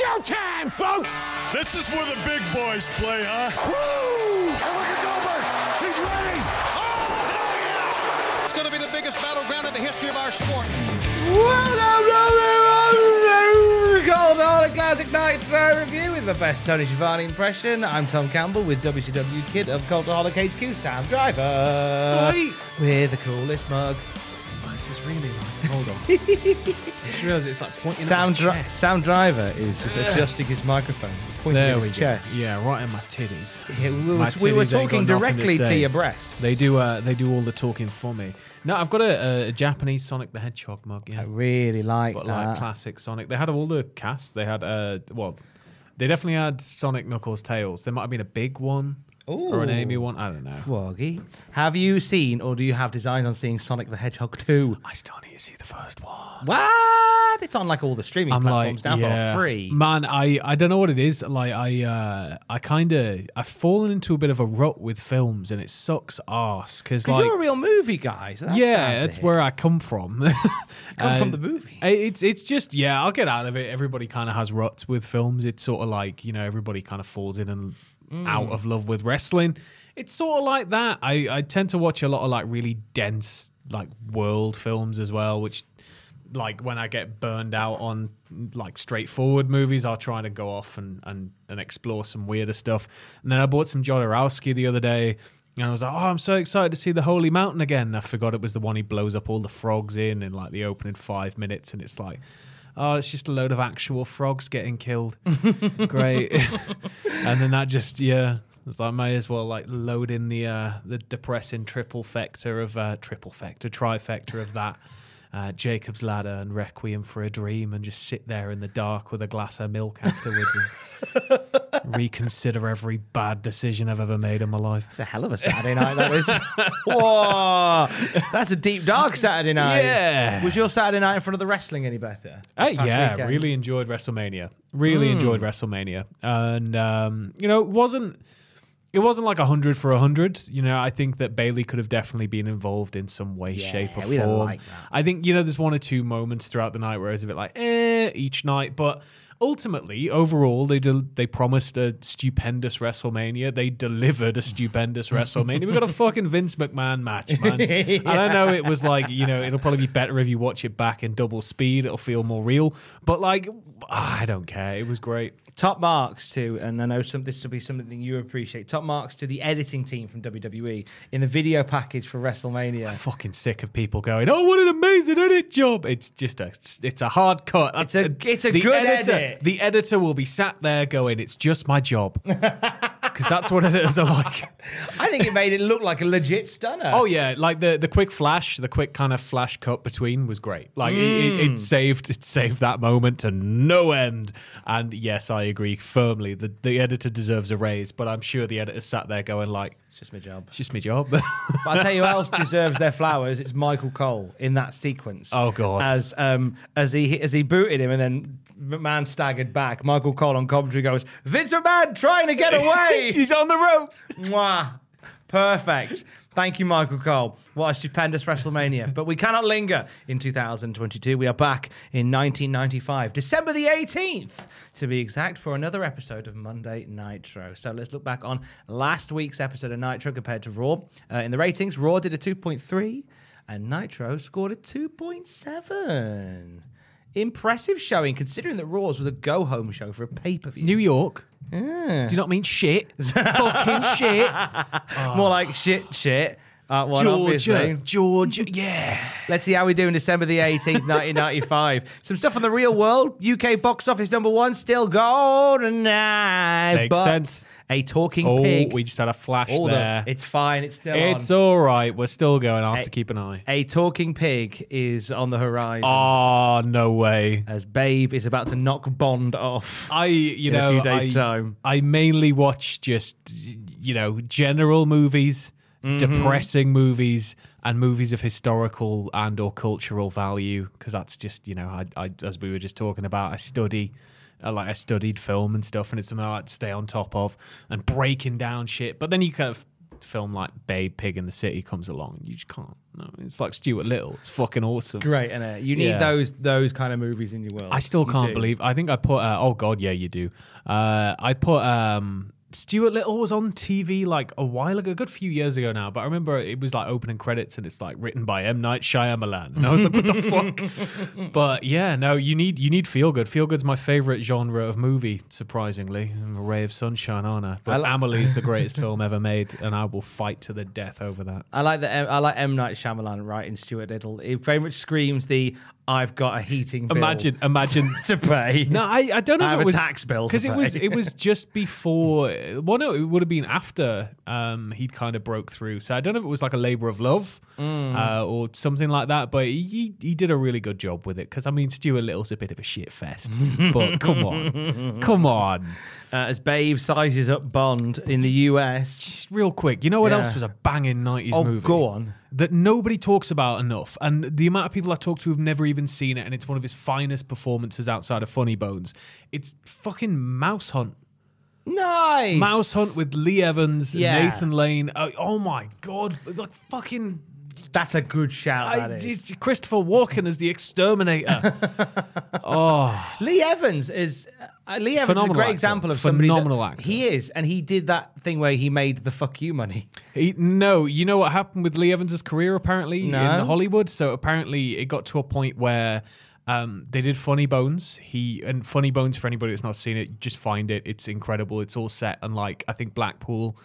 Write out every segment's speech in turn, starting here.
Showtime, folks! This is where the big boys play, huh? Woo! And look at Goldberg! He's ready! Oh, it's going to be the biggest battleground in the history of our sport. Welcome to the Classic Nitro Review with the best Tony Schiavone impression. I'm Tom Campbell with WCW Kid of Cultaholic HQ, Sam Driver. With the coolest mug. Really like, hold on. I just realised it's like pointing Sam, at my Dri- chest. Sam Driver is just adjusting his microphone. So pointing There at we his go. chest. Yeah, right in my titties. Yeah, we, were, My we were titties ain't talking got nothing directly to, say. your breast. They do. Uh, they do all the talking for me. No, I've got a, a Japanese Sonic the Hedgehog mug. Yeah, I really like but that. like classic Sonic. They had all the cast. They had uh, well, they definitely had Sonic Knuckles Tails. There might have been a big one or an Ooh. Amy one. I don't know. Froggy. Have you seen or do you have designs on seeing Sonic the Hedgehog 2? I still need to see the first one. What? It's on like all the streaming I'm platforms like, now yeah, for free. man. I I don't know what it is. Like I uh I kind of I've fallen into a bit of a rut with films, and it sucks ass because like you're a real movie guy. So that's yeah, that's where I come from. come from the movies. It's it's just yeah, I'll get out of it. Everybody kind of has ruts with films. It's sort of like you know everybody kind of falls in and Mm. out of love with wrestling. It's sort of like that. I I tend to watch a lot of like really dense like world films as well, which like when I get burned out on like straightforward movies, I'll try to go off and and, and explore some weirder stuff. And then I bought some Jodorowsky the other day. And I was like, oh, I'm so excited to see the Holy Mountain again. And I forgot it was the one he blows up all the frogs in in like the opening five minutes. And it's like, oh, it's just a load of actual frogs getting killed. Great. and then that just, yeah, it's like, may as well like load in the uh, the depressing triple factor of, uh, triple factor, trifecta of that. Uh, Jacob's Ladder and Requiem for a Dream, and just sit there in the dark with a glass of milk afterwards and reconsider every bad decision I've ever made in my life. It's a hell of a Saturday night, that is. Whoa, that's a deep, dark Saturday night. Yeah. Was your Saturday night in front of the wrestling any better? Past yeah, weekend? really enjoyed WrestleMania. Really enjoyed WrestleMania, and um, you know, it wasn't it wasn't like hundred for hundred. You know, I think that Bayley could have definitely been involved in some way, Yeah, shape, or form. like. I think you know, there's one or two moments throughout the night where it's a bit like eh each night, but. Ultimately, overall, they del- they promised a stupendous WrestleMania. They delivered a stupendous WrestleMania. We got a fucking Vince McMahon match, man. And I know it was like you know it'll probably be better if you watch it back in double speed. It'll feel more real. But like, I don't care. It was great. Top marks to, and I know some, this will be something you appreciate. Top marks to the editing team from WWE in the video package for WrestleMania. I'm fucking sick of people going, "Oh, what an amazing edit job!" It's just a, it's a hard cut. That's It's a- it's a good editor, edit. The editor will be sat there going, "It's just my job," because that's what editors are like. I think it made it look like a legit stunner. Oh yeah, like the the quick flash, the quick kind of flash cut between was great. Like it, it, Mm. it saved it saved that moment to no end. And yes, I agree firmly. The the editor deserves a raise, but I'm sure the editor sat there going like, just my job. "It's just my job." But I'll tell you who else deserves their flowers. It's Michael Cole in that sequence. Oh, God. As um as he as he booted him and then McMahon staggered back. Michael Cole on commentary goes, Vince McMahon trying to get away. He's on the ropes. Mwah. Perfect. Thank you, Michael Cole. What a stupendous WrestleMania. But we cannot linger in 2022. We are back in 1995, December the 18th, to be exact, for another episode of Monday Nitro. So let's look back on last week's episode of Nitro compared to Raw. Uh, in the ratings, Raw did a 2.3 and Nitro scored a 2.7. Impressive showing considering that Raw's was a go home show for a pay per view. New York. Do you not mean shit? Fucking shit. More like shit, shit. Uh, one, Georgia. obviously. Georgia. Yeah. Let's see how we do in December the 18th, 1995. Some stuff on the real world. UK box office number one, still golden. Makes but sense. A talking Oh, pig. we just had a flash Hold there. on. It's fine. It's still It's on. all right. We're still going. I'll have Hey. to keep an eye. A talking pig is on the horizon. Oh, no way. As Babe is about to knock Bond off. I, you In a know, few days' I, time. I mainly watch just, you know, general movies, Mm-hmm. depressing movies, and movies of historical and or cultural value because that's just, you know, I, I, as we were just talking about, I study. uh, like I studied film and stuff, and it's something I like to stay on top of and breaking down shit. But then you kind of film like Babe Pig in the City comes along, and you just can't. No, it's like Stuart Little. It's fucking awesome. Great, and you need Yeah. those those kind of movies in your world. I still You can't do. believe. I think I put. Uh, oh God, yeah, you do. Uh, I put. Um, Stuart Little was on TV like a while ago, a good few years ago now. But I remember it was like opening credits and it's like written by M Night Shyamalan, and I was like, what the fuck? But yeah, no, you need you need feel good. Feel good's my favorite genre of movie. Surprisingly, I'm a ray of sunshine, aren't I? But li- Amelie's the greatest film ever made, and I will fight to the death over that. I like that. I like M Night Shyamalan writing Stuart Little. It very much screams the "I've got a heating bill Imagine, imagine to pay." No, I, I don't know I if have it a was tax bill to because it was pay. it was just before. Well, no, it would have been after um, he'd kind of broke through. So I don't know if it was like a labor of love Mm. uh, or something like that. But he he did a really good job with it because I mean Stuart Little's a bit of a shit fest. but come on, come on, uh, as Babe sizes up Bond in the US. just real quick. You know what Yeah. else was a banging nineties Oh, movie? go on. That nobody talks about enough, and the amount of people I talk to who've never even seen it, and it's one of his finest performances outside of Funny Bones. It's fucking Mouse Hunt. Nice Mouse Hunt with Lee Evans, Yeah. Nathan Lane. Oh, oh my god, like fucking. That's a good shout. I, that is. Christopher Walken as the exterminator. oh, Lee Evans is uh, Lee Evans is a great actor. example of somebody. that- Phenomenal actor. He is, and he did that thing where he made the "fuck you" money. he, no, you know what happened with Lee Evans' career apparently No. in Hollywood. So apparently it got to a point where. Um, they did Funny Bones. He and Funny Bones for anybody that's not seen it, just find it. It's incredible. It's all set on like I think Blackpool,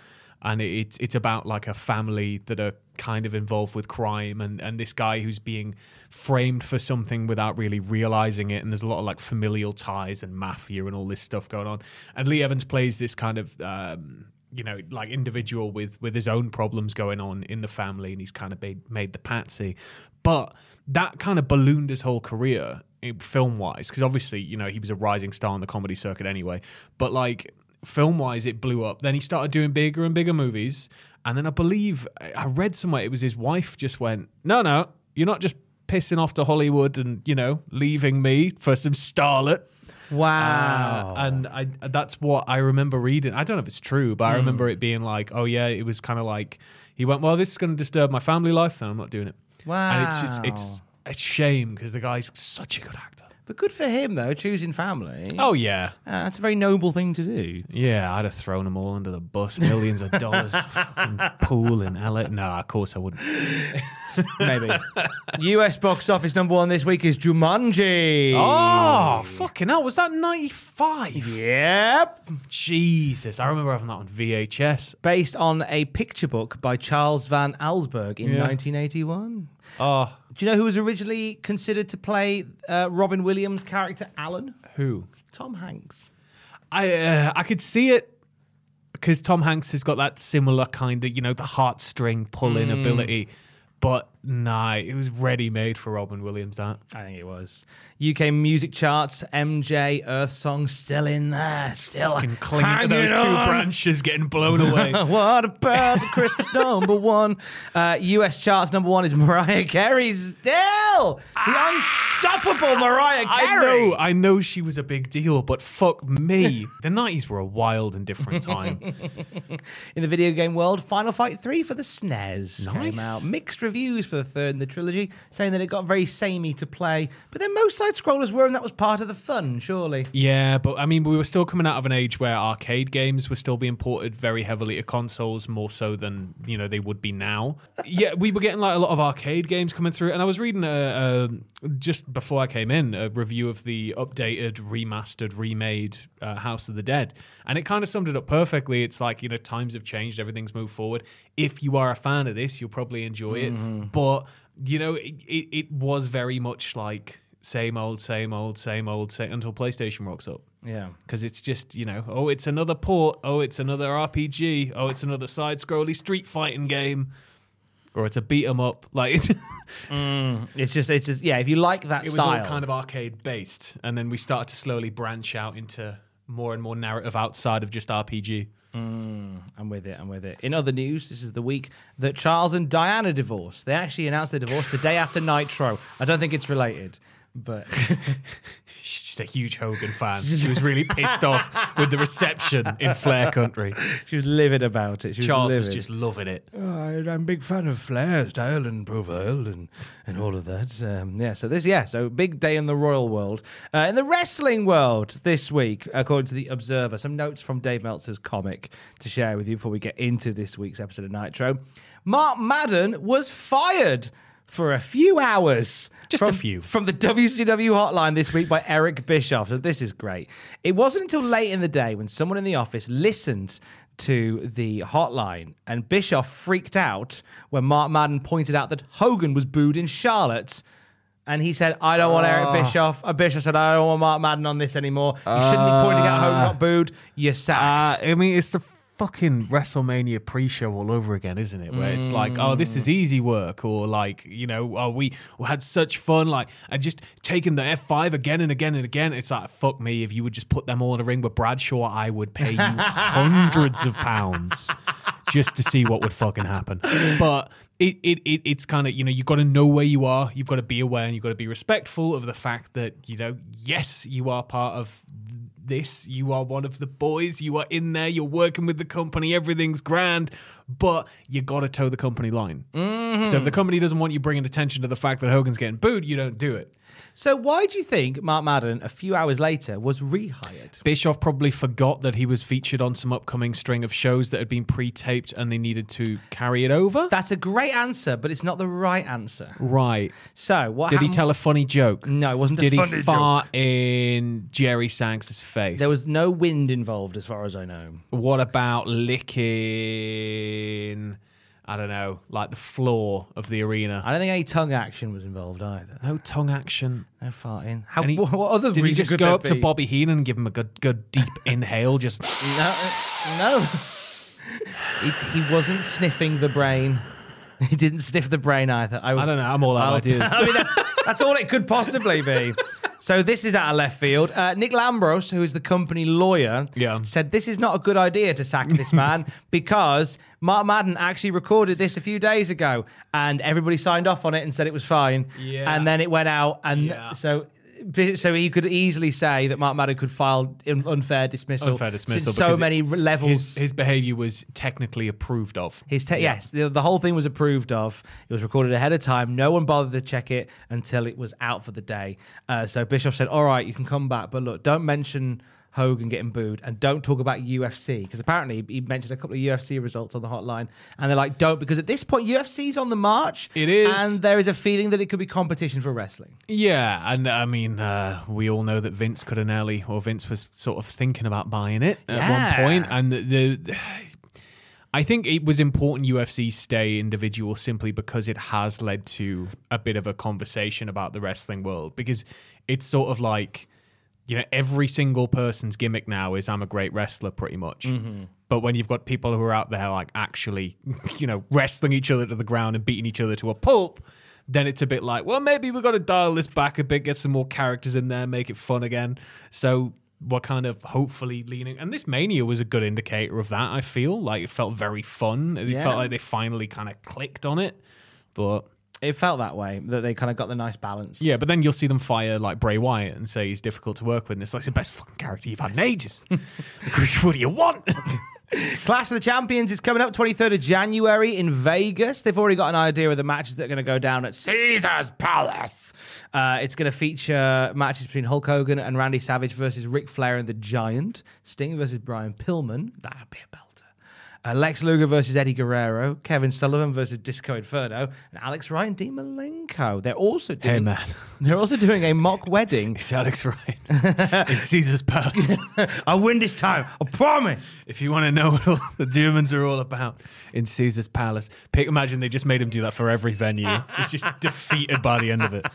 and it, it's it's about like a family that are kind of involved with crime and and this guy who's being framed for something without really realizing it. And there's a lot of like familial ties and mafia and all this stuff going on. And Lee Evans plays this kind of. Um, you know, like individual with with his own problems going on in the family, and he's kind of made made the patsy. But that kind of ballooned his whole career film wise, because obviously, you know, he was a rising star on the comedy circuit anyway. But like film wise, it blew up. Then he started doing bigger and bigger movies, and then I believe I read somewhere it was his wife just went, "No, no, you're not just pissing off to Hollywood and you know leaving me for some starlet." Wow. Uh, and I that's what I remember reading. I don't know if it's true, but I Hmm. remember it being like, oh yeah, it was kind of like he went, well, this is going to disturb my family life, then I'm not doing it. Wow. And it's just it's it's shame because the guy's such a good actor. But good for him though, choosing family. Oh yeah, Uh, that's a very noble thing to do. yeah. I'd have thrown them all under the bus, millions of dollars, fucking pool in LA. No, of course I wouldn't. Maybe. US box office number one this week is Jumanji. Oh fucking hell! Was that ninety five? Yep. Jesus, I remember having that on VHS. Based on a picture book by Charles Van Allsburg in Yeah. 1981. Oh, Do you know who was originally considered to play uh, Robin Williams' character Alan? who? Tom Hanks. I uh, I could see it because Tom Hanks has got that similar kind of you know the heartstring pulling ability, but nah, it was ready made for Robin Williams. That I think it was. UK music charts, MJ, Earth Song still in there. Still fucking clinging to those hanging two on. branches, getting blown away. what about the Christmas number one? Uh, US charts number one is Mariah Carey still. The unstoppable Mariah Carey. I know, I know she was a big deal, but fuck me. the nineties were a wild and different time. In the video game world, Final Fight 3 for the SNES came out. Mixed reviews for the third in the trilogy, saying that it got very samey to play. But then most side scrollers were, and that was part of the fun, surely. yeah, but I mean, we were still coming out of an age where arcade games were still being ported very heavily to consoles, more so than you know they would be now. yeah, we were getting like a lot of arcade games coming through, and I was reading a, a just before I came in a review of the updated, remastered, remade uh, House of the Dead, and it kind of summed it up perfectly. It's like you know times have changed, everything's moved forward. If you are a fan of this, you'll probably enjoy it, mm-hmm. but you know it, it, it was very much like same old, same old, same old, same, until PlayStation rocks up. Yeah. Because it's just, you know, oh, it's another port. Oh, it's another RPG. Oh, it's another side scrolly street fighting game. Or it's a beat 'em up. Like, it mm, It's just, it's just, yeah, if you like that was style. all kind of arcade based. And then we started to slowly branch out into more and more narrative outside of just RPG. Mm, I'm with it. I'm with it. In other news, this is the week that Charles and Diana divorced. They actually announced their divorce the day after Nitro. I don't think it's related, but She's just a huge Hogan fan. She was really pissed off with the reception in Flair Country. she was livid about it. She Charles was, was just loving it. Oh, I, I'm a big fan of Flair style and profile and, and all of that. Um, yeah, so this, yeah, so big day in the royal world. Uh, in the wrestling world this week, according to the Observer, some notes from Dave Meltzer's comic to share with you before we get into this week's episode of Nitro. Mark Madden was fired for a few hours. Just a few. From the WCW hotline this week by Eric Bischoff. So this is great. It wasn't until late in the day when someone in the office listened to the hotline and Bischoff freaked out when Mark Madden pointed out that Hogan was booed in Charlotte. And he said, I don't want Eric Bischoff. Uh, Bischoff said, I don't want Mark Madden on this anymore. You shouldn't be pointing out Hogan got booed. You're sacked. Uh, I mean, it's the fucking WrestleMania pre-show all over again, isn't it? Where it's like, oh, this is mm. easy work, or like, you know, oh, we, had such fun, like, and just taking the F5 again and again and again. It's like, fuck me, if you would just put them all in a ring with Bradshaw, I would pay you hundreds of pounds just to see what would fucking happen. But it, it, it it's kind of you know you've got to know where you are you've got to be aware and you've got to be respectful of the fact that you know yes you are part of this. You are one of the boys. You are in there. You're working with the company. Everything's grand. But you got to toe the company line. Mm-hmm. So if the company doesn't want you bringing attention to the fact that hogan's getting booed you don't do it so why do you think Mark Madden, a few hours later, was rehired? Bischoff probably forgot that he was featured on some upcoming string of shows that had been pre-taped and they needed to carry it over. That's a great answer, but it's not the right answer. right. So what Did he tell a funny joke? No, it wasn't a Did he funny fart in Jerry Sags' face? There was no wind involved, as far as I know. What about licking? I don't know, like the floor of the arena. I don't think any tongue action was involved either. no tongue action. No farting. How? And he- what, what other Did he reason just could go there up to be? Bobby Heenan and give him a good, good deep inhale? Just No, uh, no. he, he wasn't sniffing the brain. He didn't sniff the brain either. I don't know. I'm all out of ideas. I mean, that's, that's all it could possibly be. So this is out of left field. Uh, Nick Lambros, who is the company lawyer, Yeah. said this is not a good idea to sack this man because Mark Madden actually recorded this a few days ago and everybody signed off on it and said it was fine. Yeah. And then it went out, and Yeah. so. So he could easily say that Mark Madden could file un- unfair dismissal. unfair dismissal. So many it- levels. His, his behavior was technically approved of. His te- yes, the, the whole thing was approved of. It was recorded ahead of time. No one bothered to check it until it was out for the day. Uh, so Bischoff said, "All right, you can come back, but look, don't mention Hogan getting booed, and don't talk about UFC because apparently he mentioned a couple of UFC results on the hotline, and they're like, don't because at this point UFC's on the march. It is. and there is a feeling that it could be competition for wrestling. Yeah, and I mean, uh, we all know that Vince nearly, or Vince was sort of thinking about buying it at Yeah. one point, and the. the I think it was important UFC stay individual simply because it has led to a bit of a conversation about the wrestling world because it's sort of like you know, every single person's gimmick now is I'm a great wrestler, pretty much. Mm-hmm. But when you've got people who are out there like actually, you know, wrestling each other to the ground and beating each other to a pulp, then it's a bit like, well, maybe we've got to dial this back a bit, get some more characters in there, make it fun again. So we're kind of hopefully leaning. And this Mania was a good indicator of that, I feel. Like it felt very fun. It Yeah. felt like they finally kind of clicked on it. But It felt that way that they kind of got the nice balance. yeah, but then you'll see them fire like Bray Wyatt and say he's difficult to work with. And it's like it's the best fucking character you've had in ages. what do you want? Clash of the Champions is coming up 23rd of January in Vegas. They've already got an idea of the matches that are going to go down at Caesar's Palace. Uh, it's going to feature matches between Hulk Hogan and Randy Savage versus Ric Flair and the Giant, Sting versus Brian Pillman. That'd be a belter. Uh, Lex Luger versus Eddie Guerrero, Kevin Sullivan versus Disco Inferno, and Alex Ryan Dean Malenko. They're also doing, Hey, man. They're also doing a mock wedding. It's Alex Ryan. it's Caesar's Palace. I win this time, I promise. if you want to know what all the demons are all about in Caesar's Palace, pick, imagine they just made him do that for every venue. He's just defeated by the end of it.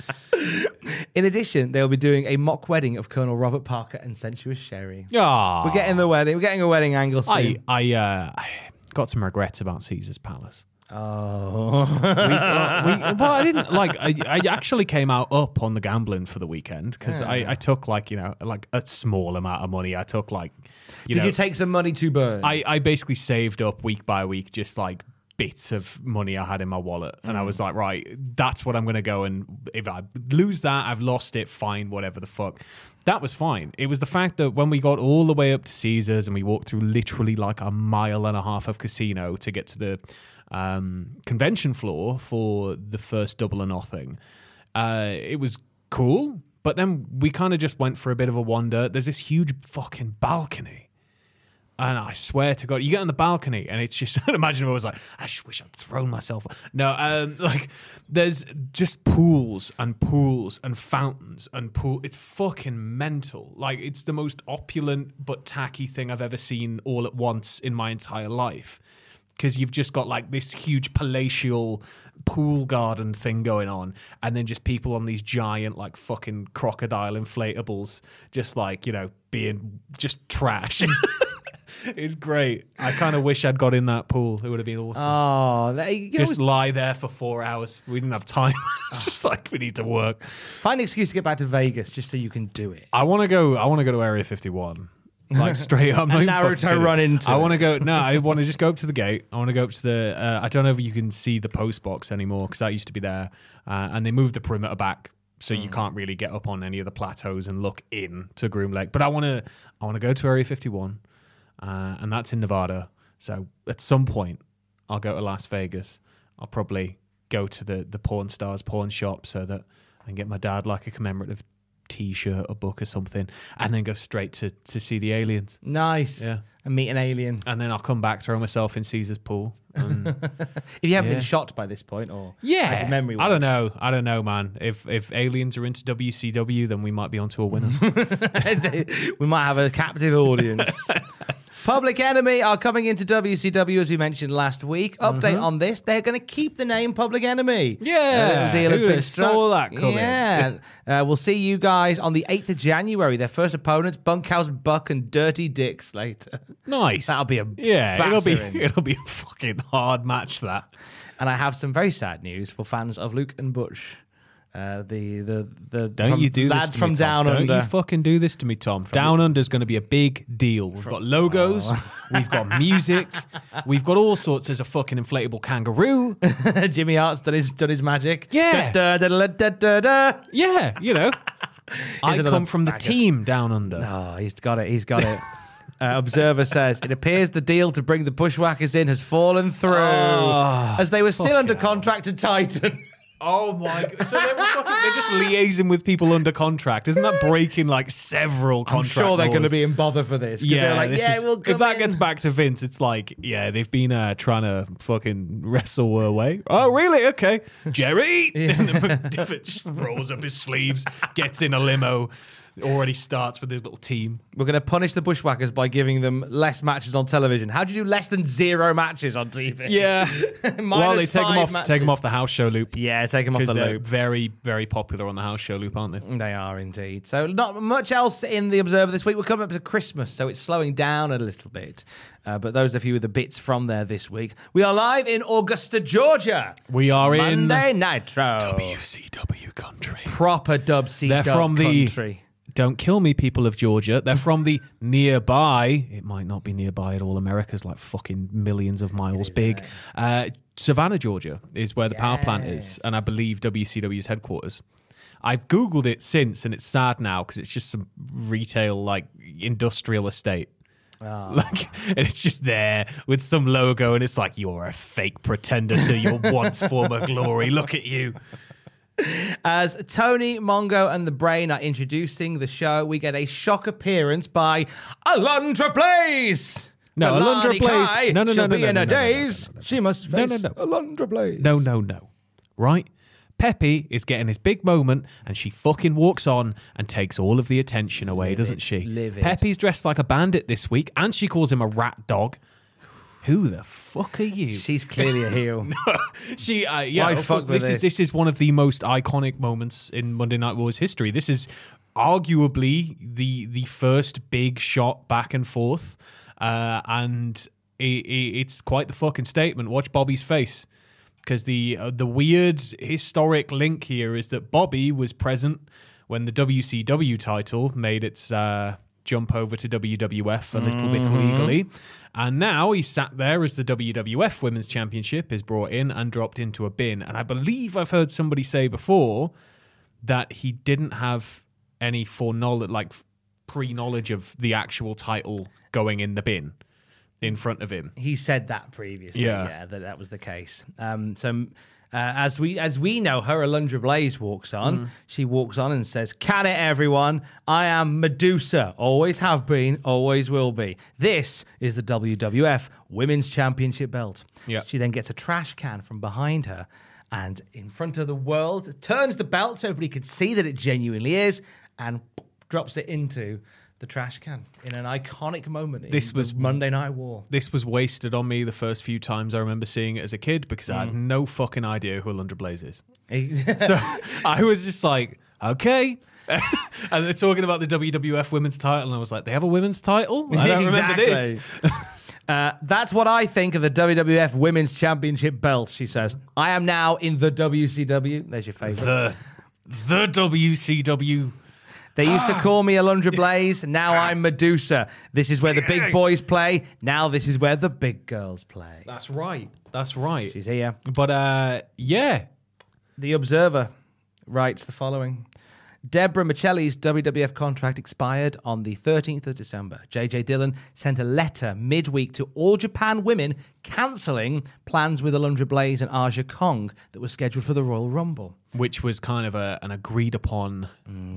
In addition, they'll be doing a mock wedding of Colonel Robert Parker and Sensuous Sherri. Yeah, We're getting the wedding. We're getting a wedding angle soon. I uh, I got some regrets about Caesar's Palace. Oh, we, uh, we, well, I didn't like. I, I actually came out up on the gambling for the weekend because I, I took like you know like a small amount of money. I took like you did know you take some money to burn? I, I basically saved up week by week, just like bits of money I had in my wallet. And I was like, right, that's what I'm going to go. And if I lose that, I've lost it, fine, whatever the fuck. That was fine. It was the fact that when we got all the way up to Caesars and we walked through literally like a mile and a half of casino to get to the um, convention floor for the first double or nothing, uh, it was cool. But then we kind of just went for a bit of a wander. There's this huge fucking balcony. And I swear to God, you get on the balcony and it's just imagine if I was like, I just wish I'd thrown myself. No, um, like there's just pools and pools and fountains and pool. It's fucking mental. Like it's the most opulent but tacky thing I've ever seen all at once in my entire life. Because you've just got like this huge palatial pool garden thing going on, and then just people on these giant like fucking crocodile inflatables, just like you know being just trash. it's great. I kind of wish I'd got in that pool. It would have been awesome. oh, they, you just know, lie there for four hours. We didn't have time. it's just like we need to work. find an excuse to get back to Vegas just so you can do it. I want to go. I want to go to Area 51. Like straight up. And Naruto run into I want to go. No, I want to just go up to the gate. I want to go up to the. Uh, I don't know if you can see the post box anymore because that used to be there, uh, and they moved the perimeter back, so you can't really get up on any of the plateaus and look in to Groom Lake. But I want to. I want to go to Area 51, uh, and that's in Nevada. So at some point, I'll go to Las Vegas. I'll probably go to the the Pawn Stars pawn shop so that I can get my dad like a commemorative T-shirt or book or something, and then go straight to to see the aliens. Nice. Yeah. And meet an alien. And then I'll come back, throw myself in Caesar's pool. and- If you haven't Yeah. been shot by this point, or yeah, your memory. I don't know. I don't know, man. If if aliens are into WCW, then we might be onto a winner. we might have a captive audience. Public Enemy are coming into WCW as we mentioned last week. Update on this: they're going to keep the name Public Enemy. Mm-hmm. Yeah, deal has been struck. saw that coming? Yeah, uh, we'll see you guys on the eighth of January. Their first opponents: Bunkhouse Buck and Dirty Dick Slater. nice. That'll be a yeah. It'll be it'll be a fucking hard match. That And I have some very sad news for fans of Luke and Butch. Uh, the the the don't from- you do to from me, down don't under. you fucking do this to me, Tom. down under is going to be a big deal. We've got logos, Oh. we've got music, we've got all sorts. There's a fucking inflatable kangaroo. Jimmy Hart's done his done his magic. Yeah. Da, da, da. Yeah, you know. I come from the bagger. team down under. Oh, he's got it. He's got it. Uh, Observer says it appears the deal to bring the bushwhackers in has fallen through Oh, as they were still under hell. contract to Titan. Oh my god! So they were fucking, they're just liaising with people under contract. Isn't that breaking like several I'm contracts? sure they're going to be in bother for this. Yeah, they're like, this yeah, is- we'll if that in." gets back to Vince, it's like, yeah, they've been uh, trying to fucking wrestle away. Oh, really? Okay, Jerry. and then McDevitt just rolls up his sleeves, gets in a limo. Already starts with his little team. We're going to punish the Bushwhackers by giving them less matches on television. How do you do less than zero matches on TV? Yeah. well, they take them off. matches. Take them off the house show loop. Yeah, take them off the loop. very, very popular on the house show loop, aren't they? They are indeed. So not much else in the Observer this week. We're coming up to Christmas, so it's slowing down a little bit. Uh, but those are a few of the bits from there this week. We are live in Augusta, Georgia. We are in Monday Nitro. WCW country. Proper dub C They're from the country. Don't kill me, people of Georgia. They're from the nearby. It might not be nearby at all. America's like fucking millions of miles big. Uh, Savannah, Georgia, is where the power plant is, and I believe WCW's headquarters. I've googled it since, and it's sad now because it's just some retail, like industrial estate. Like and it's just there with some logo, and it's like you're a fake pretender to your once former glory. Look at you. As Tony, Mongo, and the Brain are introducing the show, we get a shock appearance by Alundra Blaze. No, Alundra Blaze- no, no, no, she'll no, be no, in no, her no, no, no, days. no, no, no. She must No, no, no. Alundra Blaze. No, no, no. Right? Peppy is getting his big moment and she fucking walks on and takes all of the attention away, doesn't Livid, she? livid. Peppy's dressed like a bandit this week and she calls him a rat dog. Who the fuck are you? She's clearly a heel. she uh, yeah, Why of fuck course, with this is this? this is one of the most iconic moments in Monday Night Wars history. This is arguably the the first big shot back and forth, uh, and it, it, it's quite the fucking statement. Watch Bobby's face because the uh, the weird historic link here is that Bobby was present when the WCW title made its uh, jump over to WWF a little bit illegally, and now he's sat there as the WWF Women's Championship is brought in and dropped into a bin. And I believe I've heard somebody say before that he didn't have any foreknowledge, like pre-knowledge of the actual title going in the bin in front of him. he said that previously. Yeah. Yeah, that that was the case. Um, so uh, as we as we know, her Alundra Blaze walks on. Mm. She walks on and says, "Can it, everyone? I am Medusa. Always have been. Always will be. This is the WWF Women's Championship belt." Yeah. She then gets a trash can from behind her. And in front of the world, turns the belt so everybody can see that it genuinely is, and drops it into the trash can in an iconic moment. in This was- Monday Night War. This was wasted on me the first few times I remember seeing it as a kid because I had no fucking idea who Alundra Blaze is. So I was just like, okay. and they're talking about the WWF women's title, and I was like, they have a women's title? I don't remember this. Uh, that's what I think of the WWF Women's Championship belt, she says. I am now in the WCW. There's your favorite. The, the WCW. They used to call me Alundra Blaze. Now I'm Medusa. This is where the big boys play. Now this is where the big girls play. That's right. That's right. She's here. But uh, yeah, The Observer writes the following. Deborah Miceli's WWF contract expired on the 13th of December. JJ Dillon sent a letter midweek to All Japan women cancelling plans with Alundra Blaze and Aja Kong that were scheduled for the Royal Rumble. Which was kind of a, an agreed upon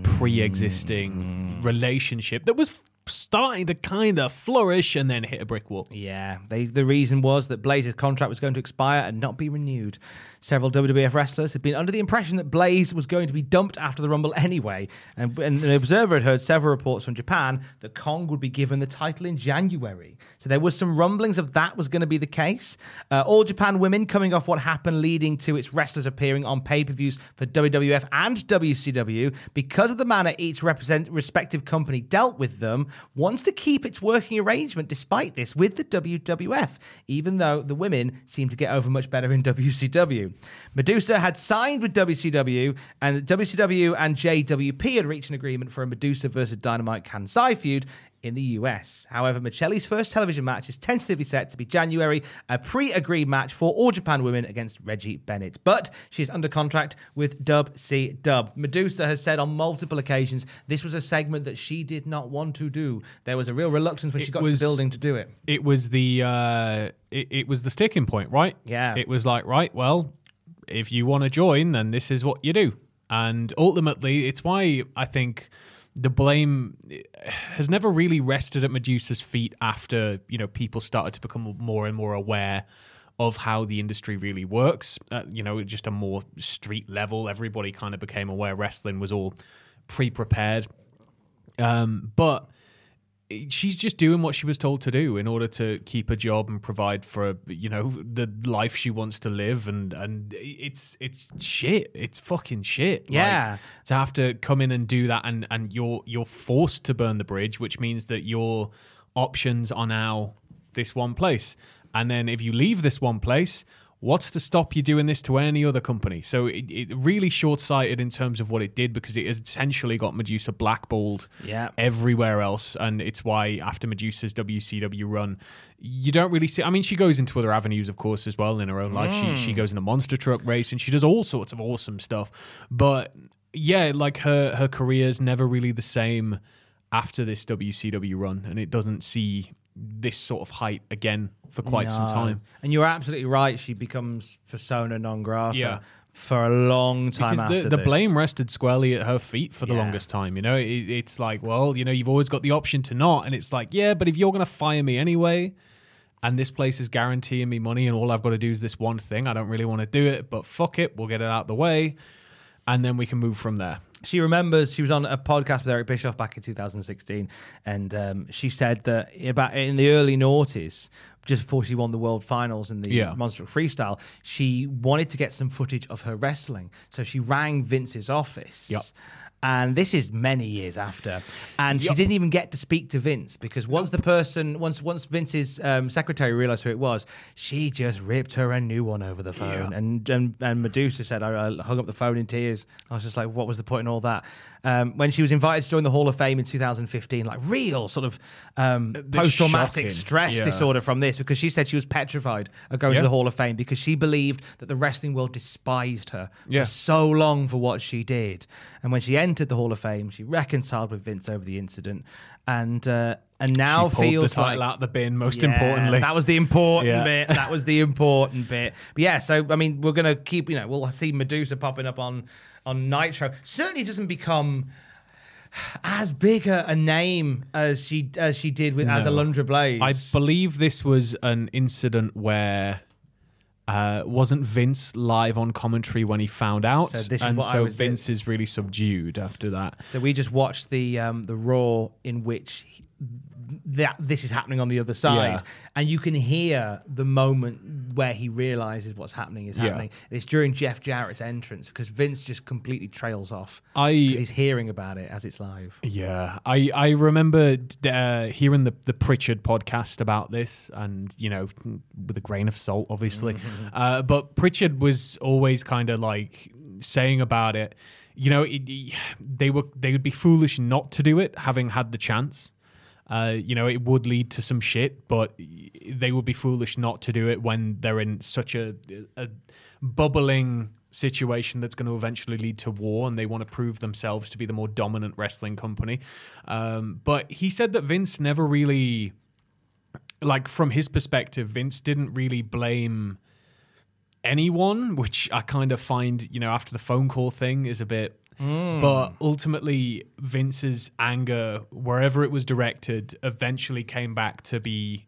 pre-existing relationship that was starting to kind of flourish and then hit a brick wall. Yeah, they, the reason was that Blaze's contract was going to expire and not be renewed. Several WWF wrestlers had been under the impression that Blaze was going to be dumped after the Rumble anyway, and, and the Observer had heard several reports from Japan that Kong would be given the title in January. So there was some rumblings of that was going to be the case. Uh, All Japan Women coming off what happened leading to its wrestlers appearing on pay-per-views for WWF and WCW because of the manner each represent respective company dealt with them, wants to keep its working arrangement despite this with the WWF, even though the women seem to get over much better in WCW. Medusa had signed with WCW, and WCW and JWP had reached an agreement for a Medusa versus Dynamite Kansai feud in the US. However, Miceli's first television match is tentatively set to be January, a pre agreed match for All Japan Women against Reggie Bennett. But she is under contract with Dub C Dub. Medusa has said on multiple occasions this was a segment that she did not want to do. There was a real reluctance when she It got to was- the building to do it. It was the uh, it, it was the sticking point, right? Yeah. It was like, right, well, if you want to join, then this is what you do. And ultimately, it's why I think the blame has never really rested at Medusa's feet after you know people started to become more and more aware of how the industry really works. Uh, you know, just a more street level. Everybody kind of became aware wrestling was all pre-prepared Um, but she's just doing what she was told to do in order to keep a job and provide for you know the life she wants to live. And and it's it's shit. It's fucking shit. Like, Yeah. to have to come in and do that and and you're you're forced to burn the bridge which means that your options are now this one place. And then if you leave this one place what's to stop you doing this to any other company? So it, it really short-sighted in terms of what it did because it essentially got medusa blackballed Yeah. everywhere else and it's why after medusa's wcw run you don't really see i mean she goes into other avenues of course as well in her own life. She, she hmm. goes in a monster truck race and she does all sorts of awesome stuff. But yeah like her her career's never really the same after this wcw run and it doesn't see this sort of height again for quite some time And you're absolutely right. She becomes persona non grata Yeah. for a long time because after the, the blame rested squarely at her feet for the Yeah. longest time. You know, it, it's like, well, you know, you've always got the option to not, and it's like, yeah, but if you're going to fire me anyway, and this place is guaranteeing me money, and all I've got to do is this one thing, I don't really want to do it, but fuck it, we'll get it out the way, and then we can move from there. She remembers she was on a podcast with Eric Bischoff back in 2016, and um, she said that about in the early noughties, just before she won the world finals in the Yeah. Monster Freestyle, she wanted to get some footage of her wrestling. So she rang Vince's office. Yep. And this is many years after, and she didn't even get to speak to Vince because once the person, once once Vince's um, secretary realized who it was, she just ripped her a new one over the phone. Yeah. And, and and Medusa said, I, I hung up the phone in tears. I was just like, what was the point in all that? Um, when she was invited to join the Hall of Fame in 2015, like real sort of um, post traumatic stress Yeah. disorder from this because she said she was petrified of going Yeah. to the Hall of Fame because she believed that the wrestling world despised her Yeah. for so long for what she did. And when she entered the Hall of Fame, she reconciled with Vince over the incident, and uh, and now she pulled feels the title like out the bin. Most yeah, importantly, that was the important Yeah. bit. That was the important bit. But yeah, so I mean, we're gonna keep. You know, we'll see Medusa popping up on on Nitro. Certainly doesn't become as big a, a name as she as she did with as No. Alundra Blaze. I believe this was an incident where uh, wasn't Vince live on commentary when he found out, So this and so Vince is really subdued after that. So we just watched the um, the Raw in which he- that this is happening on the other side, Yeah. and you can hear the moment where he realizes what's happening is Yeah. happening. It's during Jeff Jarrett's entrance because Vince just completely trails off. I- he's hearing about it as it's live. Yeah, I I remember uh, hearing the the Pritchard podcast about this, and you know, with a grain of salt, obviously. uh, but Pritchard was always kind of like saying about it. You know, it, they were they would be foolish not to do it, having had the chance. Uh, you know, it would lead to some shit, but they would be foolish not to do it when they're in such a, a bubbling situation that's going to eventually lead to war and they want to prove themselves to be the more dominant wrestling company. Um, but he said that Vince never really, like, from his perspective, Vince didn't really blame anyone, which I kind of find, you know, after the phone call thing is a bit. Mm. But ultimately, Vince's anger, wherever it was directed, eventually came back to be,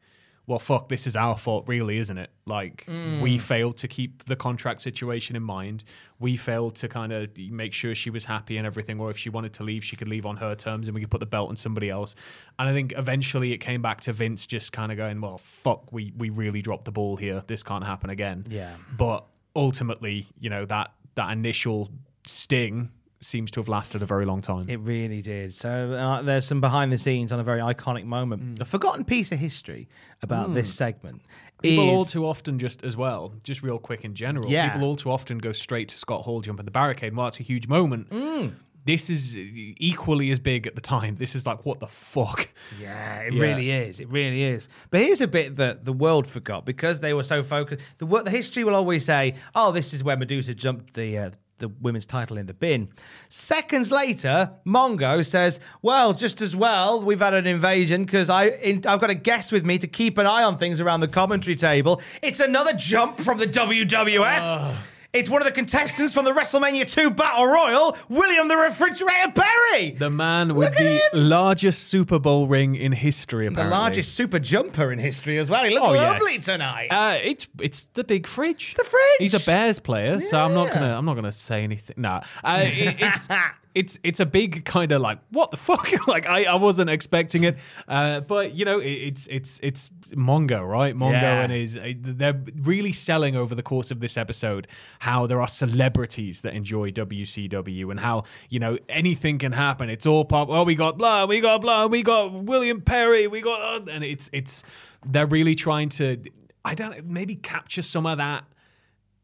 well, fuck, this is our fault, really, isn't it? Like, we mm. failed to keep the contract situation in mind. We failed to kind of make sure she was happy and everything, or if she wanted to leave, she could leave on her terms and we could put the belt on somebody else. And I think eventually it came back to Vince just kind of going, well, fuck, we, we really dropped the ball here. This can't happen again. Yeah. But ultimately, you know, that, that initial sting seems to have lasted a very long time. It really did. So uh, there's some behind the scenes on a very iconic moment, a forgotten piece of history about this segment. People all too often just as well, just real quick in general. Yeah. People all too often go straight to Scott Hall jumping the barricade. and While it's a huge moment, Mm. this is equally as big at the time. This is like, what the fuck? Yeah, it Yeah. really is. It really is. But here's a bit that the world forgot because they were so focused. The, the history will always say, "Oh, this is where Medusa jumped the uh, the women's title in the bin." Seconds later, Mongo says, "Well, just as well, we've had an invasion because I in, I've got a guest with me to keep an eye on things around the commentary table. It's another jump from the WWF." It's one of the contestants from the WrestleMania 2 Battle Royal, William the Refrigerator Perry. The man with Look the largest Super Bowl ring in history, the largest super jumper in history as well. He looked Oh, yes. lovely tonight. Uh, it's it's the big fridge. the fridge. He's a Bears player, so I'm not gonna I'm not gonna say anything. Nah, uh, it, it's it's it's a big kind of like what the fuck? Like I, I wasn't expecting it. Uh, but you know it, it's it's it's Mongo right? Mongo Yeah. and his uh, they're really selling over the course of this episode how there are celebrities that enjoy WCW and how you know anything can happen. It's all pop oh we got blah we got blah we got William Perry we got uh, and it's it's they're really trying to I don't maybe capture some of that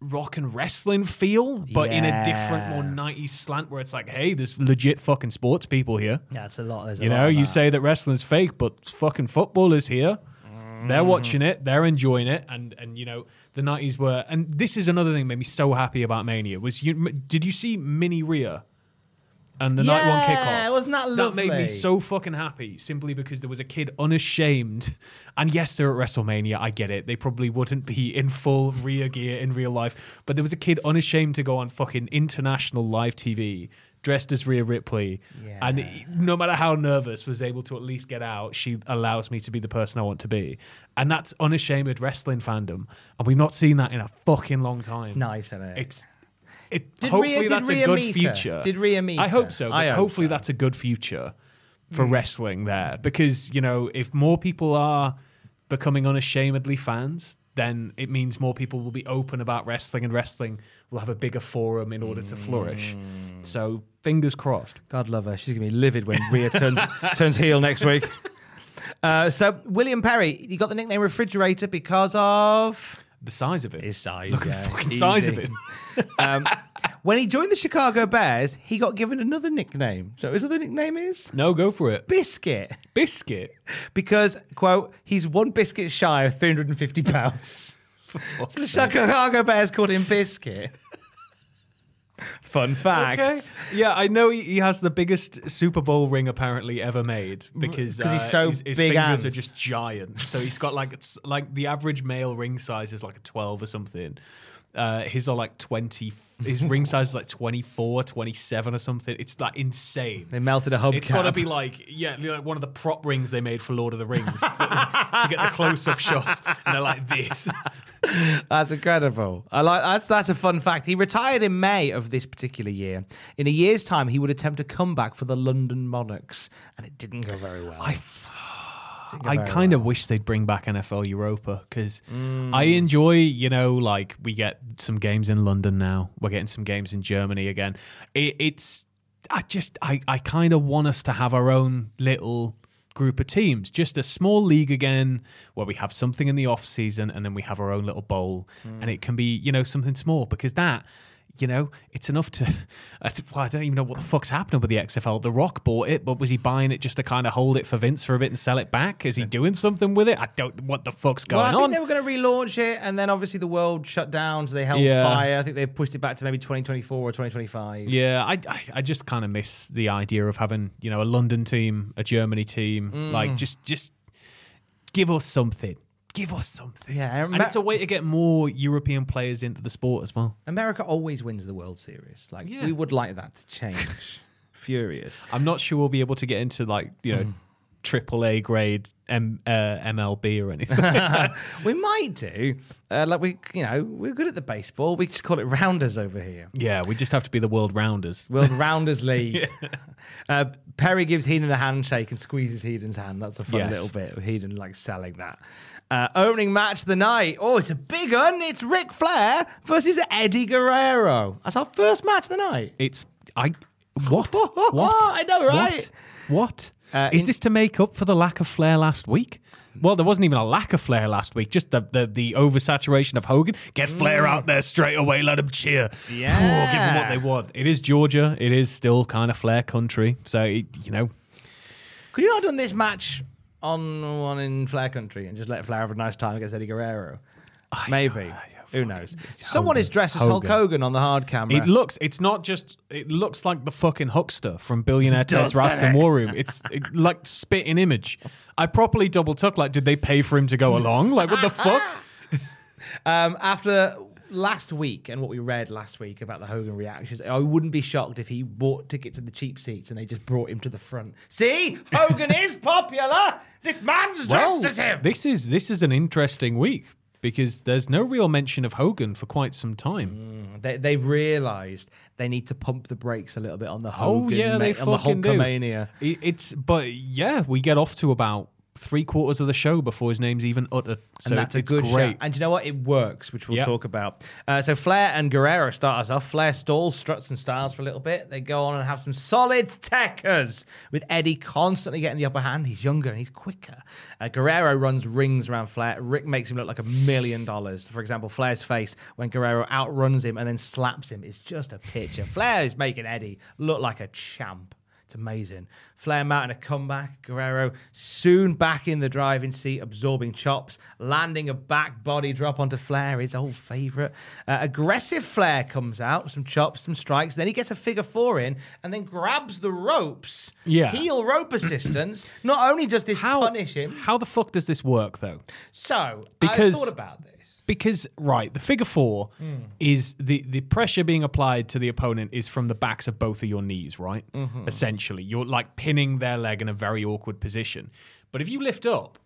rock and wrestling feel, but in a different, more 90s slant where it's like, hey, there's legit fucking sports people here. Yeah, it's a lot. There's You lot know, you say that wrestling's fake, but fucking football is here. Mm-hmm. They're watching it, they're enjoying it, and and you know the nineties were. And this is another thing that made me so happy about Mania was you. Did you see Mini Rhea? And the night one kickoff. Yeah, wasn't that lovely? That made me so fucking happy simply because there was a kid unashamed. And yes, they're at WrestleMania. I get it. They probably wouldn't be in full Rhea gear in real life. But there was a kid unashamed to go on fucking international live TV dressed as Rhea Ripley. Yeah. And no matter how nervous, was able to at least get out. She allows me to be the person I want to be. And that's unashamed wrestling fandom. And we've not seen that in a fucking long time. nice, isn't it? It's it. Did hopefully, Rhea- that's Rhea a good future. Did Rhea meet I hope so. I hope hopefully, so. that's a good future for Mm. wrestling there because you know if more people are becoming unashamedly fans. Then it means more people will be open about wrestling, and wrestling will have a bigger forum in order to flourish. Mm. So, fingers crossed. God love her. She's gonna be livid when Rhea turns turns heel next week. Uh, so William Perry, you got the nickname refrigerator because of The size of it. his size. Look at the fucking size of easy. it. Um, when he joined the Chicago Bears, he got given another nickname. So his other nickname is No, go for it. Biscuit, Biscuit. because quote he's one biscuit shy of 350 pounds. The. Chicago Bears called him Biscuit. Fun fact. Okay. Yeah, I know he, he has the biggest Super Bowl ring apparently ever made because 'Cause he's uh, so his, his big fingers are just giant. So he's got like it's like the average male ring size is like a 12 or something. Uh, his are like 20. His ring size is like 24, 27 or something. It's like insane. They melted a hubcap. It's got to be like, yeah, like one of the prop rings they made for Lord of the Rings to get the close-up shots, and they're like this. That's incredible. I like that's that's a fun fact. He retired in May of this particular year. In a year's time, he would attempt a comeback for the London Monarchs, and it didn't go very well. I I kind of wish they'd bring back NFL Europa because Mm. I enjoy, you know, like we get some games in London now. We're getting some games in Germany again. It, it's, I just, I, I kind of want us to have our own little group of teams, just a small league again where we have something in the off season and then we have our own little bowl and Mm. it can be, you know, something small because that. You know, it's enough to. I, well, I don't even know what the fuck's happening with the XFL. The Rock bought it, but was he buying it just to kind of hold it for Vince for a bit and sell it back? Is he doing something with it? I don't. What the fuck's going on? well, I think on? they were going to relaunch it, and then obviously the world shut down, so they held Yeah. fire. I think they pushed it back to maybe 2024 or 2025. Yeah, I, I, I just kind of miss the idea of having you know a London team, a Germany team. Mm. Like just just give us something. Give us something. Yeah, I and it's a way to get more European players into the sport as well. America always wins the World Series. Like Yeah. we would like that to change. Furious. I'm not sure we'll be able to get into like you Mm. know triple A grade M, uh, MLB or anything. We might do. Uh, like we, you know, we're good at the baseball. We just call it rounders over here. yeah, we just have to be the world rounders. World Rounders League. uh, Perry gives Heenan a handshake and squeezes Heenan's hand. That's a fun Yes. little bit of Heenan like selling that. Uh, opening match of the night. Oh, it's a big one. It's Ric Flair versus Eddie Guerrero. That's our first match of the night. It's I what what I know, right? What? What? Uh, Is in- this to make up for the lack of flair last week? Well, there wasn't even a lack of flair last week. Just the the, the oversaturation of Hogan. Get Flair out there straight away. Let them cheer. Mm. Yeah. give them what they want. It is Georgia. It is still kind of Flair country. So it, you know, Could you not have done this match on one in Flair Country and just let Flair have a nice time against Eddie Guerrero? Maybe. Who knows? Someone is dressed as Hulk Hogan. Hogan on the hard camera. it looks. It's not just. It looks like the fucking huckster from Billionaire Ted's does, Raston doesn't it? War Room. It's it, like spitting image. I properly double took. Like, did they pay for him to go along? Like, what the fuck? Um, after last week and what we read last week about the Hogan reactions, I wouldn't be shocked if he bought tickets to the cheap seats and they just brought him to the front. See, Hogan is popular. This man's dressed as him. This is this is an interesting week because there's no real mention of Hogan for quite some time. Mm, they, they've realised they need to pump the brakes a little bit on the Oh Hogan, yeah, they ma- on the fucking do. Hulkamania. It- It's but yeah, we get off to about three quarters of the show before his name's even uttered. So and that's a good great. shout. And you know what? It works, which we'll Yep. talk about. Uh, so Flair and Guerrero start us off. Flair stalls, struts, and styles for a little bit. They go on and have some solid techers with Eddie constantly getting the upper hand. He's younger and he's quicker. Uh, Guerrero runs rings around Flair. Rick makes him look like a million dollars. For example, Flair's face when Guerrero outruns him and then slaps him is just a picture. Flair is making Eddie look like a champ. It's amazing. Flair mounting a comeback. Guerrero soon back in the driving seat, absorbing chops, landing a back body drop onto Flair, his old favorite. Uh, aggressive Flair comes out, some chops, some strikes. Then he gets a figure four in and then grabs the ropes. Yeah. Heel rope assistance. Not only does this How punish him, How the fuck does this work though? so Because- I thought about this. Because right, the figure four Hmm. is the the pressure being applied to the opponent is from the backs of both of your knees, right? Mm-hmm. Essentially, you're like pinning their leg in a very awkward position. But if you lift up,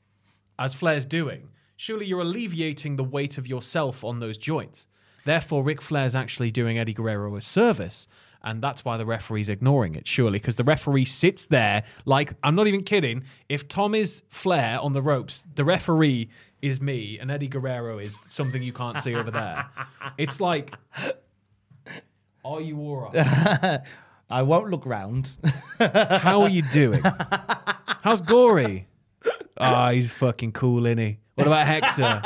as Flair's doing, surely you're alleviating the weight of yourself on those joints. Therefore, Ric Flair's actually doing Eddie Guerrero a service. And that's why the referee's ignoring it, surely, because the referee sits there like, I'm not even kidding. If Tom is Flair on the ropes, the referee is me, and Eddie Guerrero is something you can't see over there. It's like, are you all right? I won't look round. How are you doing? How's Gory? Ah, he's fucking cool, isn't he? What about Hector?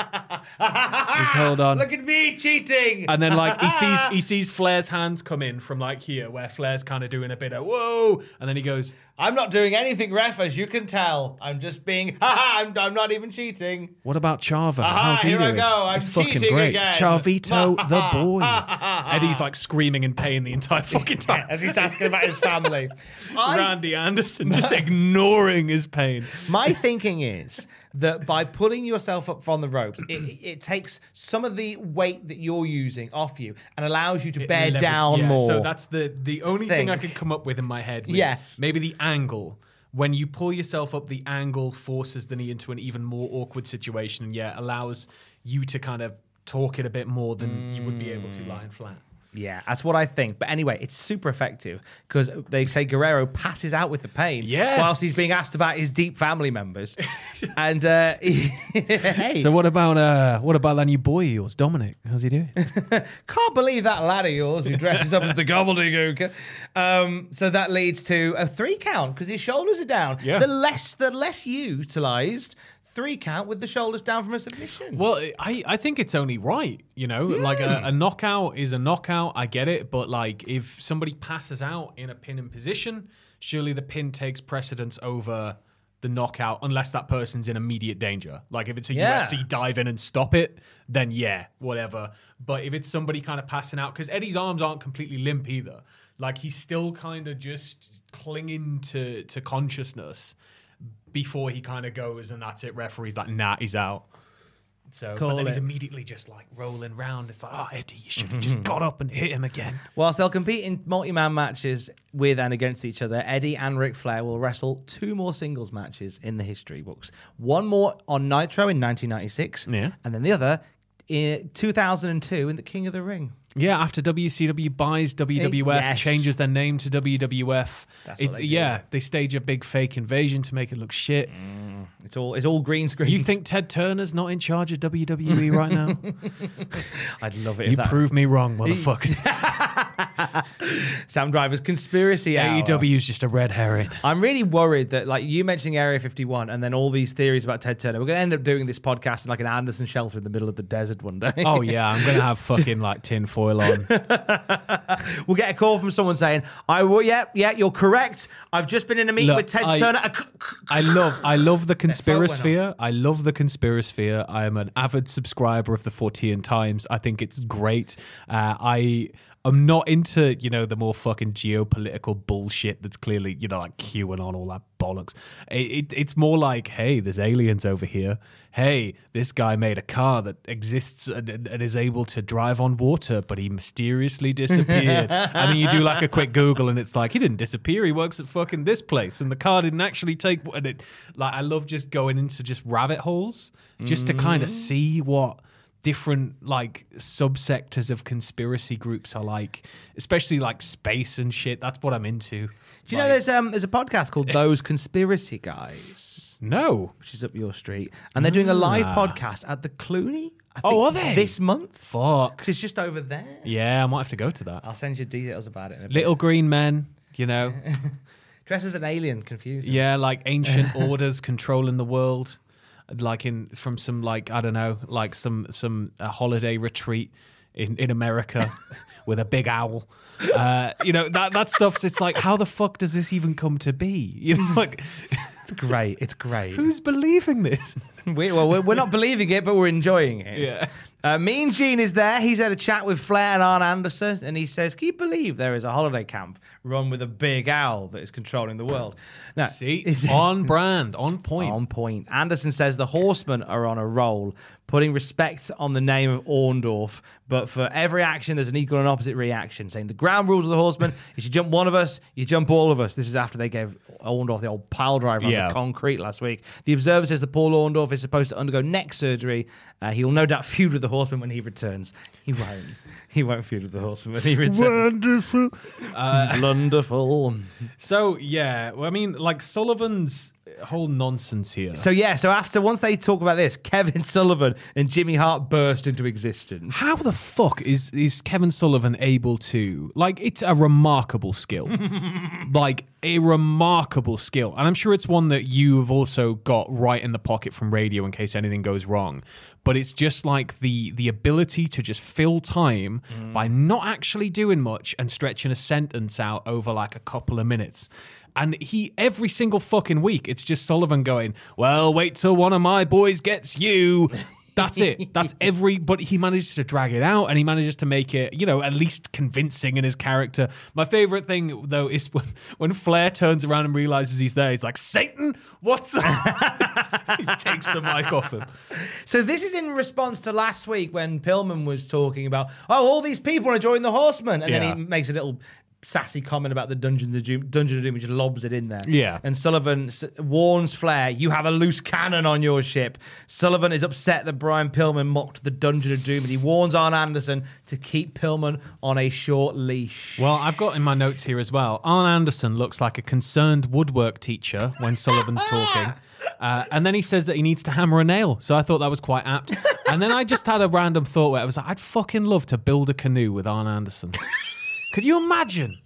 Just hold on. look at me cheating. And then like he sees he sees Flair's hands come in from like here, where Flair's kind of doing a bit of whoa, and then he goes, I'm not doing anything, ref, as you can tell. I'm just being, haha, I'm, I'm not even cheating. "What about Chava? Aha, How's he here I doing? go. I'm He's fucking cheating great. again." Charvito, the boy." Eddie's like screaming in pain the entire fucking time. As he's asking about his family. I, Randy Anderson just ignoring his pain. my thinking is that by pulling yourself up from the ropes, it, it takes some of the weight that you're using off you and allows you to bear Level- down yeah, more. So that's the the only thing I could come up with in my head. Was Yes. maybe the angle. When you pull yourself up, the angle forces the knee into an even more awkward situation, and yeah, allows you to kind of talk it a bit more than you would be able to mm. lying flat. Yeah, that's what I think. But anyway, it's super effective because they say Guerrero passes out with the pain Yeah. whilst he's being asked about his deep family members. and uh, hey, So what about uh what about that new boy of yours, Dominic? How's he doing? Can't believe that lad of yours who dresses up as the gobbledygook. Um, so that leads to a three count because his shoulders are down. Yeah. The less the less utilized three count with the shoulders down from a submission. Well, I, I think it's only right, you know, like a, a hmm. knockout is a knockout. I get it, but like if somebody passes out in a pin in position, surely the pin takes precedence over the knockout unless that person's in immediate danger. Like if it's a Yeah. UFC dive in and stop it, then yeah, whatever. But if it's somebody kind of passing out, because Eddie's arms aren't completely limp either. Like he's still kind of just clinging to to consciousness before he kind of goes, and that's it. Referee's like, nah, he's out. So, Call but then he's immediately just like rolling round. It's like, oh, Eddie, you should have just got up and hit him again. Whilst they'll compete in multi-man matches with and against each other, Eddie and Ric Flair will wrestle two more singles matches in the history books. One more on Nitro in 1996, Yeah. and then the other eh, in 2002 in the King of the Ring. Yeah, after WCW buys WWF, yes. changes their name to WWF. That's what it's they yeah, they stage a big fake invasion to make it look shit. Mm, it's all it's all green screen. You think Ted Turner's not in charge of WWE right now? I'd love it. you if that, prove me wrong, motherfuckers. Sam Driver's conspiracy AEW is just a red herring. I'm really worried that, like, you mentioning Area 51 and then all these theories about Ted Turner, we're going to end up doing this podcast in like an Anderson shelter in the middle of the desert one day. Oh yeah, I'm gonna have fucking like tin foil on. we'll get a call from someone saying, "I will, yeah, yeah, you're correct. I've just been in a meeting Look, with Ted I- Turner." I love I love the conspirasphere. I love the conspirasphere. I am an avid subscriber of the Fortean Times. I think it's great. Uh, I am not into, you know, the more fucking geopolitical bullshit that's clearly, you know, like QAnon, all that bollocks. It, it, it's more like, hey, there's aliens over here. Hey, this guy made a car that exists and, and and is able to drive on water, but he mysteriously disappeared. and then you do like a quick Google, and it's like he didn't disappear. He works at fucking this place, and the car didn't actually take. And it, like, I love just going into just rabbit holes, just to kind of mm. see what different like subsectors of conspiracy groups are like, especially like space and shit. That's what I'm into. Do you know there's um there's a podcast called Those Conspiracy Guys, No. which is up your street, and they're doing a live Ah. podcast at the Cluny. Oh, are they? this month? Fuck, It's just over there. Yeah, I might have to go to that. I'll send you details about it. In a bit. Little green men, you know. dressed as an alien, confusing. Yeah, like ancient orders controlling the world, like in from some like I don't know, like some some uh, holiday retreat in in America with a big owl. Uh, you know that that stuff. It's like, how the fuck does this even come to be? You know, like It's great. It's great. who's believing this? we, well, we're, we're not believing it, but we're enjoying it. Yeah. Uh, mean Gene is there. He's had a chat with Flair and Arn Anderson, and he says, "Can you believe there is a holiday camp run with a big owl that is controlling the world?" Now, See, on brand, on point. on point. Anderson says the Horsemen are on a roll, putting respect on the name of Orndorff. But for every action, there's an equal and opposite reaction. Saying the ground rules of the Horsemen: if you jump one of us, you jump all of us. This is after they gave Orndorff the old pile driver on the concrete last week. The Observer says that Paul Orndorff is supposed to undergo neck surgery. Uh, he will no doubt feud with the Horsemen when he returns. He won't. He won't feud with the Horsemen when he returns. Wonderful. Uh, Wonderful. So yeah, well, I mean, like Sullivan's whole nonsense here. So yeah, so after once they talk about this, Kevin Sullivan and Jimmy Hart burst into existence. How the fuck is is Kevin Sullivan able to like? It's a remarkable skill, like a remarkable skill, and I'm sure it's one that you have also got right in the pocket from radio in case anything goes wrong. But it's just like the the ability to just fill time mm. by not actually doing much and stretching a sentence out over like a couple of minutes. And he every single fucking week, it's just Sullivan going, "Well, wait till one of my boys gets you." That's it. That's every. But he manages to drag it out, and he manages to make it, you know, at least convincing in his character. My favorite thing though is when when Flair turns around and realizes he's there. He's like, "Satan, what's up?" he takes the mic off him. So this is in response to last week when Pillman was talking about, oh, all these people are joining the Horsemen, and Yeah. then he makes a little sassy comment about the Dungeons of Doom, Dungeon of Doom, and just lobs it in there. Yeah. And Sullivan warns Flair, "You have a loose cannon on your ship." Sullivan is upset that Brian Pillman mocked the Dungeon of Doom, and he warns Arn Anderson to keep Pillman on a short leash. Well, I've got in my notes here as well. Arn Anderson looks like a concerned woodwork teacher when Sullivan's talking. Uh, and then he says that he needs to hammer a nail. So I thought that was quite apt. And then I just had a random thought where I was like, I'd fucking love to build a canoe with Arn Anderson. Could you imagine?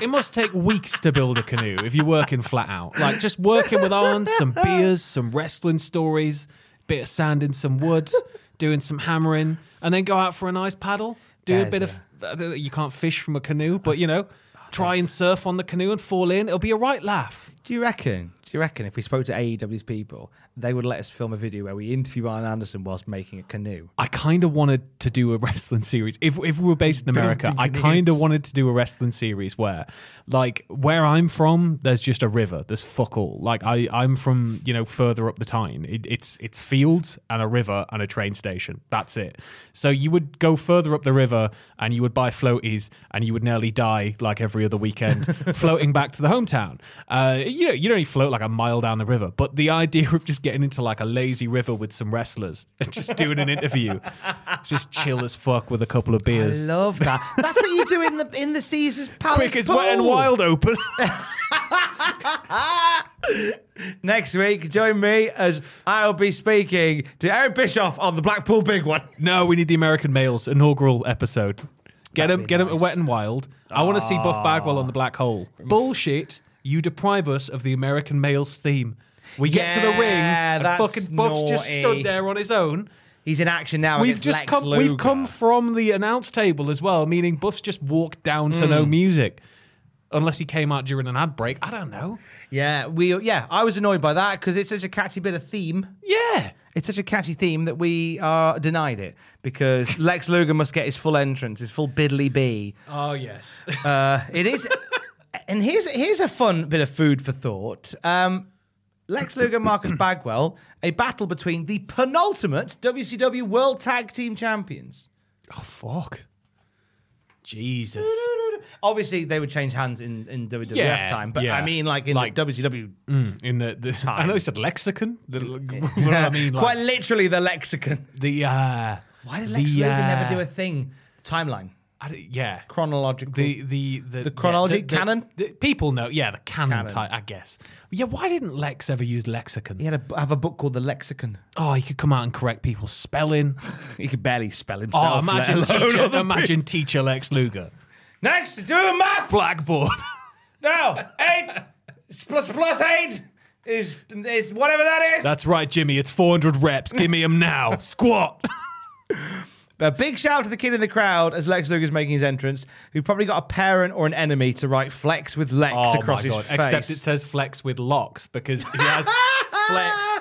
It must take weeks to build a canoe if you're working flat out. Like just working with arms, some beers, some wrestling stories, bit of sand in some wood, doing some hammering, and then go out for a nice paddle. Do a There's bit of. Know, you can't fish from a canoe, but you know, try and surf on the canoe and fall in. It'll be a right laugh. Do you reckon? Do you reckon if we spoke to AEW's people, they would let us film a video where we interview Arn Anderson whilst making a canoe? I kind of wanted to do a wrestling series. If if we were based in America, I kind of wanted to do a wrestling series where, like, where I'm from, there's just a river. There's fuck all. Like, I I'm from you know further up the Tyne. It, it's it's fields and a river and a train station. That's it. So you would go further up the river and you would buy floaties and you would nearly die like every other weekend floating back to the hometown. Uh, you know, you'd only float like a mile down the river, but the idea of just getting into like a lazy river with some wrestlers and just doing an interview, just chill as fuck with a couple of beers. I love that. That's what you do in the in the Caesar's Palace. Quick as wet and wild open. Next week, join me as I'll be speaking to Eric Bischoff on the Blackpool Big One. no, we need the American Males inaugural episode. Get That'd him, get him to nice. wet and wild. I want to see Buff Bagwell on the black hole. Bullshit! You deprive us of the American Males theme. We get to the ring, Yeah, and that's fucking Buff's just naughty. stood there on his own. He's in action now. We've against just Lex come. We've come from the announce table as well, meaning Buff's just walked down to Hmm. no music, unless he came out during an ad break. I don't know. Yeah, we. Yeah, I was annoyed by that because it's such a catchy bit of theme. Yeah, It's such a catchy theme that we are denied it because Lex Luger must get his full entrance, his full biddly bee. Oh yes. Uh, it is, and here's here's a fun bit of food for thought. Um, Lex Luger, and Marcus Bagwell, a battle between the penultimate WCW World Tag Team Champions. oh fuck. Jesus. Obviously, they would change hands in, in WWF Yeah, time, but yeah. I mean, like in Like- like, WCW, Mm, in the, the I know they said lexicon. The, what I mean? Like, quite literally the lexicon. the uh, Why did Lex the, Luger uh, never do a thing? Timeline, yeah. chronological. The the the, chronology? yeah, the- the- Canon? the- people know, yeah, the canon, Canon. type, I guess. Yeah, why didn't Lex ever use lexicon? he had a, have a book called The Lexicon. Oh, he could come out and correct people's spelling. He could barely spell oh, himself. Oh, imagine teacher, imagine teacher Lex Luger. Next, do math. Blackboard. No, eight plus plus eight is is whatever that is. That's right, Jimmy. It's 400 reps. Give me them now. Squat. A big shout out to the kid in the crowd as Lex Luger's making his entrance, who probably got a parent or an enemy to write "flex with Lex" Oh across my his god! face. Except it says flex with locks because he has flex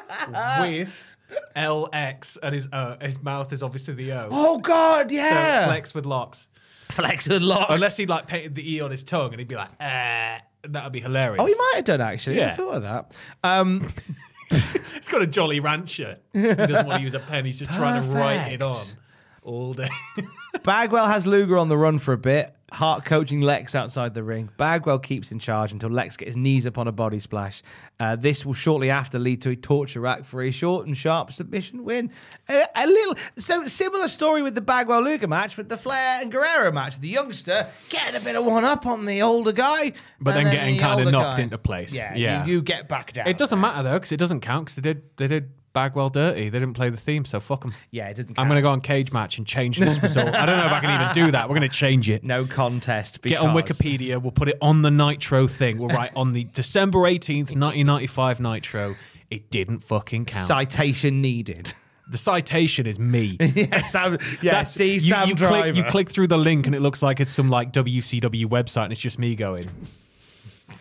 with LX and his uh, his mouth is obviously the O. "Oh God, yeah. So yeah, flex with locks. flex with locks." Unless he like painted the E on his tongue and he'd be like, eh, that would be hilarious. oh, he might have done actually. I thought of that. Um, He's got a Jolly Rancher. He doesn't want to use a pen. He's just trying to write it on Perfect. All day. Bagwell has Luger on the run for a bit. Hart coaching Lex outside the ring. Bagwell keeps in charge until Lex gets his knees upon a body splash. Uh, this will shortly after lead to a torture rack for a short and sharp submission win. A, a little so similar story with the Bagwell Luger match, with the Flair and Guerrero match. The youngster getting a bit of one up on the older guy, But and then getting the kinda knocked guy- into place. Yeah, Yeah. You, you get back down. it doesn't matter though because it doesn't count because they did they did Bagwell dirty. They didn't play the theme, so fuck them. Yeah, it doesn't. Count. I'm going to go on Cage Match and change this result. I don't know if I can even do that. We're going to change it. no contest. Get on Wikipedia. We'll put it on the Nitro thing. We'll write on the December 18th, 1995 Nitro. It didn't fucking count. Citation needed. the citation is me. yeah, Sam, yeah. That's- see, you, Sam you Driver. click, you click through the link and it looks like it's some like WCW website and it's just me going.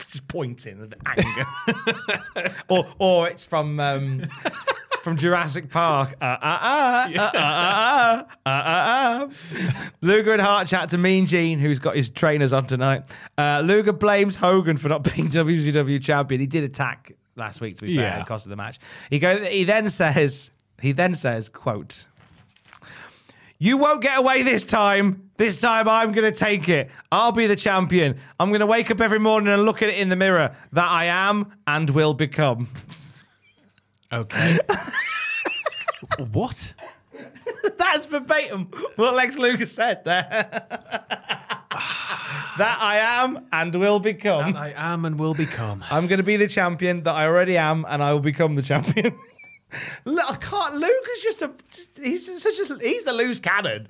just pointing with anger. or or it's from um, from Jurassic Park. Uh, uh, uh, uh, uh, uh, uh, uh, uh. Luger and Hart chat to Mean Gene, who's got his trainers on tonight. Uh, Luger blames Hogan for not being WCW champion. He did attack last week, to be fair, Yeah. and cost of the match. He go. He then says. He then says, "quote." You won't get away this time. This time I'm going to take it. I'll be the champion. I'm going to wake up every morning and look at it in the mirror that I am and will become. Okay. what? That's verbatim what Lex Luger said there. that I am and will become. I am and will become. I'm going to be the champion that I already am and I will become the champion. Look, I can't. Luger's just a. He's such a. He's the loose cannon.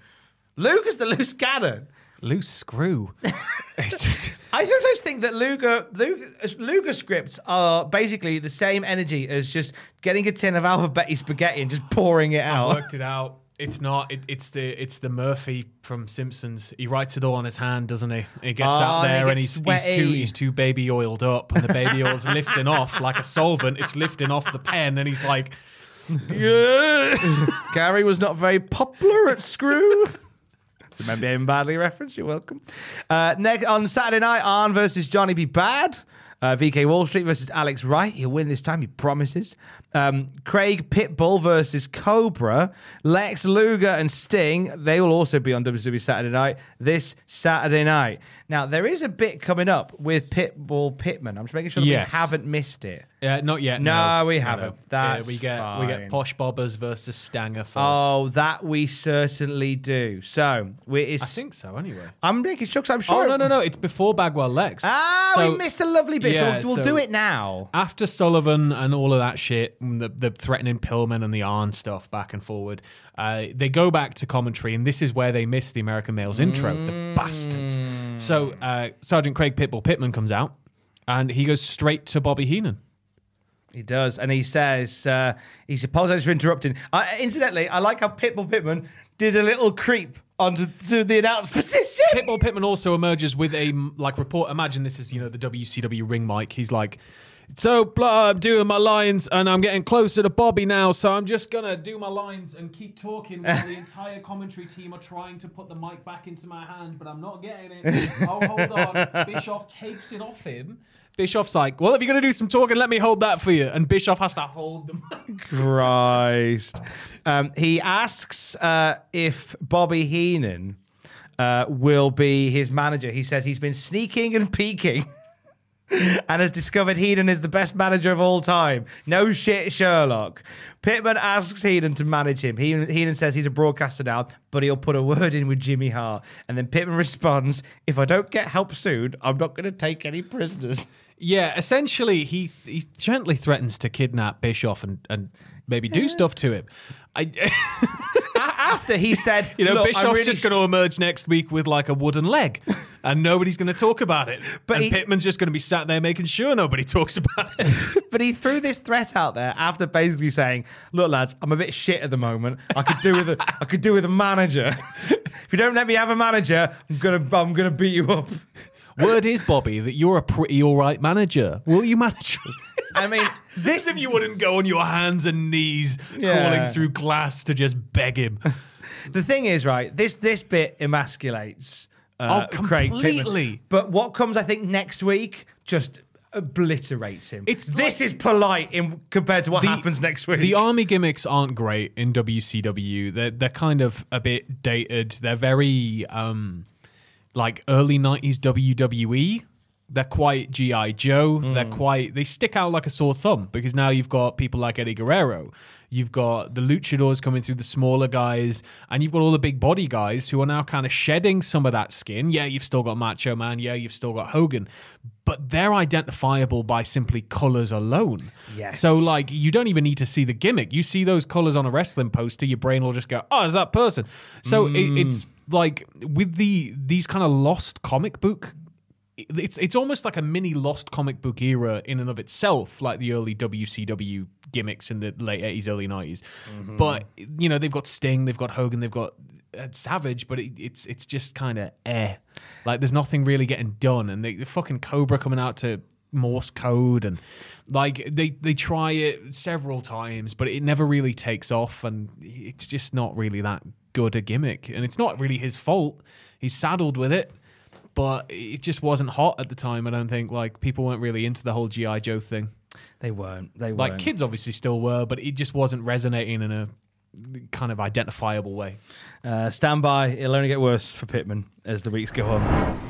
Luke is the loose cannon. Loose screw. Just- I sometimes think that Luger, Luger Luger scripts are basically the same energy as just getting a tin of alphabet spaghetti and just pouring it I've out. worked it out. It's not. It, it's the it's the Murphy from Simpsons. He writes it all on his hand, doesn't he? He gets Oh, out there and gets he's he's too he's too baby oiled up, and the baby oil's lifting off like a solvent. It's lifting off the pen, and he's like, yeah. Gary was not very popular at Screw. It's a Remember Him Badly reference. You're welcome. Uh, next on Saturday night, Arn versus Johnny B. Bad. Uh, VK Wall Street versus Alex Wright. He'll win this time, he promises. Um, Craig Pitbull versus Cobra. Lex Luger and Sting. They will also be on WWE Saturday night this Saturday night. Now, there is a bit coming up with Pitbull Pittman. I'm just making sure that Yes. we haven't missed it. Yeah, not yet. No, we haven't. That's we get we fine. get Posh Bobbers versus Stanger first. Oh, that we certainly do. So, we, it's, I think so. Anyway. I'm making sure 'cause I'm sure. Oh no no no! It's before Bagwell Lex. Ah, So- we missed a lovely bit. Yeah, so we'll so- do it now. after Sullivan and all of that shit, the, the threatening Pillman and the Arn stuff back and forward, uh, they go back to commentary, and this is where they miss the American Males intro, the bastards. So uh, Sergeant Craig Pitbull Pittman comes out, and he goes straight to Bobby Heenan. He does, and he says uh, he's apologizes for interrupting. Uh, incidentally, I like how Pitbull Pittman did a little creep onto to the announced position. Pitbull Pittman also emerges with a like report. Imagine this is you know the WCW ring mic. He's like, so blah, I'm doing my lines and I'm getting closer to Bobby now, so I'm just gonna do my lines and keep talking while the entire commentary team are trying to put the mic back into my hand, but I'm not getting it. Oh, hold on. Bischoff takes it off him. Bischoff's like, well, if you're gonna do some talking, let me hold that for you. And Bischoff has to hold the mic. Christ. Um, he asks uh, if Bobby Heenan uh, will be his manager. He says he's been sneaking and peeking. and has discovered Heenan is the best manager of all time. No shit, Sherlock. Pittman asks Heenan to manage him. Heenan, Heenan says he's a broadcaster now, but he'll put a word in with Jimmy Hart. And then Pittman responds, If I don't get help soon, I'm not going to take any prisoners. Yeah, essentially, he he gently threatens to kidnap Bischoff and, and maybe do stuff to him. I, After he said, you know, "Look, I Bischoff's really just sh- going to emerge next week with like a wooden leg, and nobody's going to talk about it. But and he- Pittman's just going to be sat there making sure nobody talks about it. But he threw this threat out there after basically saying, "Look, lads, I'm a bit shit at the moment. I could do with a, I could do with a manager. if you don't let me have a manager, I'm gonna, I'm gonna beat you up." Word is, Bobby, that you're a pretty all right manager. Will you manage? I mean, this if you wouldn't go on your hands and knees, Yeah. crawling through glass to just beg him. The thing is, right? This this bit emasculates uh, Oh, Craig completely. But what comes, I think, next week just obliterates him. It's this like- is polite in compared to what happens next week. The army gimmicks aren't great in WCW. They're they're kind of a bit dated. They're very um like early nineties WWE. They're quite GI Joe. They're hmm. quite they stick out like a sore thumb because now you've got people like Eddie Guerrero. You've got the luchadors coming through the smaller guys, and you've got all the big body guys who are now kind of shedding some of that skin. Yeah, you've still got Macho Man. Yeah, you've still got Hogan, but they're identifiable by simply colors alone. Yes. So like you don't even need to see the gimmick. You see those colors on a wrestling poster, your brain will just go, "Oh, is that person?" So it, it's hmm. like with the these kind of lost comic book. It's it's almost like a mini lost comic book era in and of itself, like the early WCW gimmicks in the late eighties, early 90s But you know they've got Sting, they've got Hogan, they've got uh, Savage, but it, it's it's just kind of eh. Like there's nothing really getting done, and they, the fucking Cobra coming out to Morse code and like they they try it several times but it never really takes off and it's just not really that good a gimmick. And it's not really his fault. He's saddled with it but it just wasn't hot at the time i don't think like people weren't really into the whole gi joe thing they weren't. They like weren't. kids obviously still were but it just wasn't resonating in a kind of identifiable way Uh, stand by. It'll only get worse for Pittman as the weeks go on.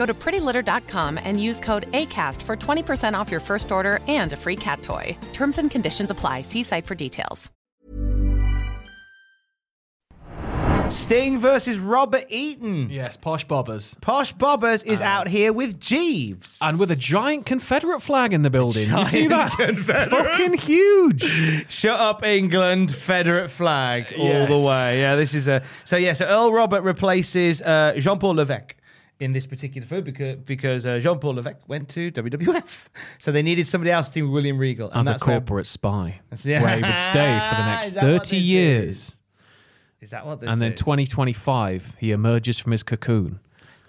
Go to prettylitter.com and use code ACAST for 20% off your first order and a free cat toy. Terms and conditions apply. See site for details. Sting versus Robert Eaton. yes posh bobbers Posh Bobbers is out here with Jeeves. and with a giant confederate flag in the building you see that Confederate. fucking huge Shut up, England! Federate flag all Yes. the way. Yeah, this is a so yeah. So Earl Robert replaces uh, Jean Paul Levesque in this particular food because because uh, Jean Paul Levesque went to WWF, so they needed somebody else to team William Regal and as a that's where- corporate spy. Yeah. where he would stay for the next Is that what 30 years. is? Is that what this and then 2025 he emerges from his cocoon.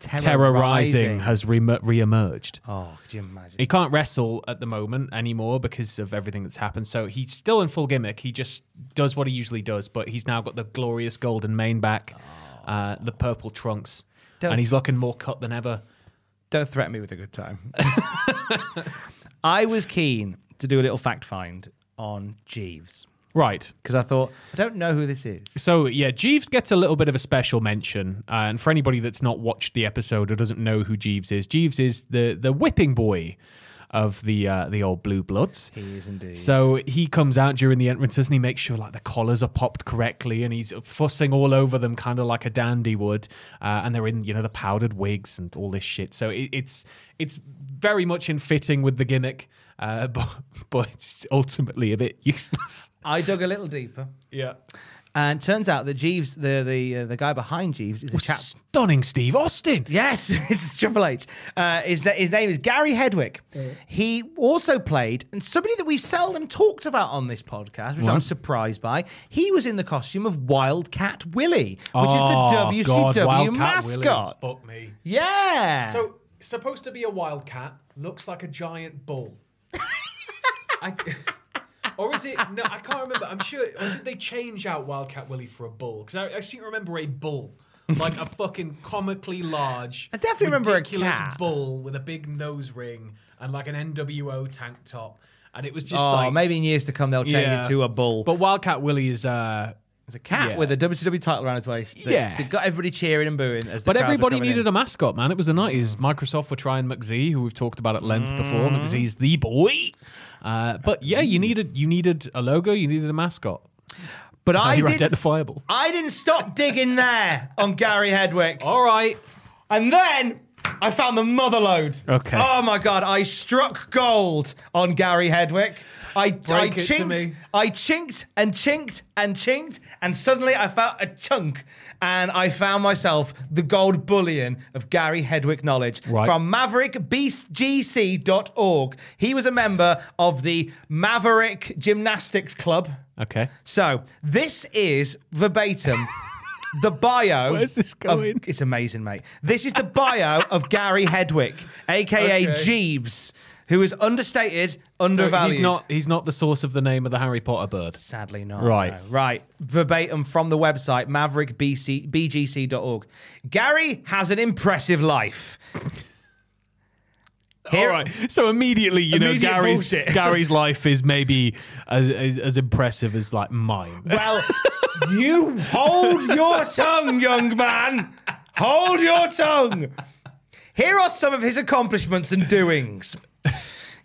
Terrorizing. terrorizing has re- re-emerged. Oh, could you imagine? he can't wrestle at the moment anymore because of everything that's happened. So he's still in full gimmick. He just does what he usually does but he's now got the glorious golden mane back uh, the purple trunks Don't- and he's looking more cut than ever Don't threaten me with a good time. I was keen to do a little fact find on Jeeves Right. because I thought I don't know who this is. So yeah, Jeeves gets a little bit of a special mention, uh, and for anybody that's not watched the episode or doesn't know who Jeeves is, Jeeves is the the whipping boy of the uh, the old Blue Bloods. He is indeed. So he comes out during the entrances and he makes sure like the collars are popped correctly, and he's fussing all over them, kind of like a dandy would. Uh, and they're in you know the powdered wigs and all this shit. So it, it's it's very much in fitting with the gimmick, uh, but but it's ultimately a bit useless. I dug a little deeper, Yeah. And turns out that Jeeves, the the uh, the guy behind Jeeves, is a chap. Stunning Steve Austin. Yes, it's Triple H. Uh, his, his name is Gary Hedwick. He also played, and somebody that we've seldom talked about on this podcast, which I'm surprised by, he was in the costume of Wildcat Willie, which Oh, is the God, WCW Wildcat Willie. mascot. Fuck me. Yeah. So supposed to be a wildcat, looks like a giant bull. I, or is it? No, I can't remember. I'm sure. Or did they change out Wildcat Willie for a bull? Because I, I seem to remember a bull, like a fucking comically large. I definitely remember a cat. bull with a big nose ring and like an NWO tank top, and it was just oh, like maybe in years to come they'll change Yeah. it to a bull. But Wildcat Willie is. uh a cat yeah. with a WCW title around its waist. that- Yeah. that got everybody cheering and booing. But everybody needed in. a mascot, man. It was the 90s. Microsoft were trying McZee, who we've talked about at length before. Mm. McZee's the boy. Uh, but yeah, you needed you needed a logo, you needed a mascot. But Now I you're didn't, identifiable. I didn't stop digging there on Gary Hedwick. All right. And then I found the motherload. Okay. Oh my god, I struck gold on Gary Hedwick. I, I Break it to chinked. I chinked and chinked and chinked, and suddenly I felt a chunk, and I found myself the gold bullion of Gary Hedwick knowledge Right. from MaverickBGC.org. He was a member of the Maverick Gymnastics Club. Okay. So this is verbatim the bio. Where's this of- going? it's amazing, mate. This is the bio of Gary Hedwick, aka Okay. Jeeves, who is understated, undervalued. he's not he's not the source of the name of the Harry Potter bird. Sadly not. Right. no. Right. Verbatim from the website maverickbgc.org. Gary has an impressive life. All right. So immediately, you know, Immediate Gary's bullshit. Gary's life is maybe as, as, as impressive as like mine. Well, you hold your tongue, young man. Hold your tongue. Here are some of his accomplishments and doings.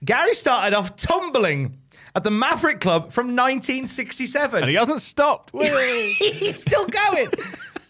Gary started off tumbling at the Maverick Club from 1967. And he hasn't stopped. He's still going.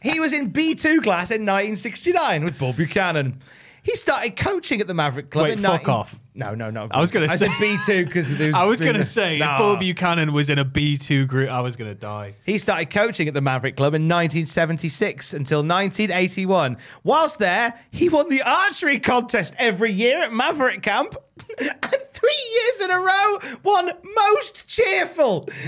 he was in B2 class in 1969 with Bob Buchanan. He started coaching at the Maverick Club Wait, in fuck 19 off. No, no, no. I was gonna I say- said B2 because I was going to say, if Nah. Bull Buchanan was in a B2 group, I was going to die. He started coaching at the Maverick Club in 1976 until 1981. Whilst there, he won the archery contest every year at Maverick Camp. and three years in a row, won most cheerful.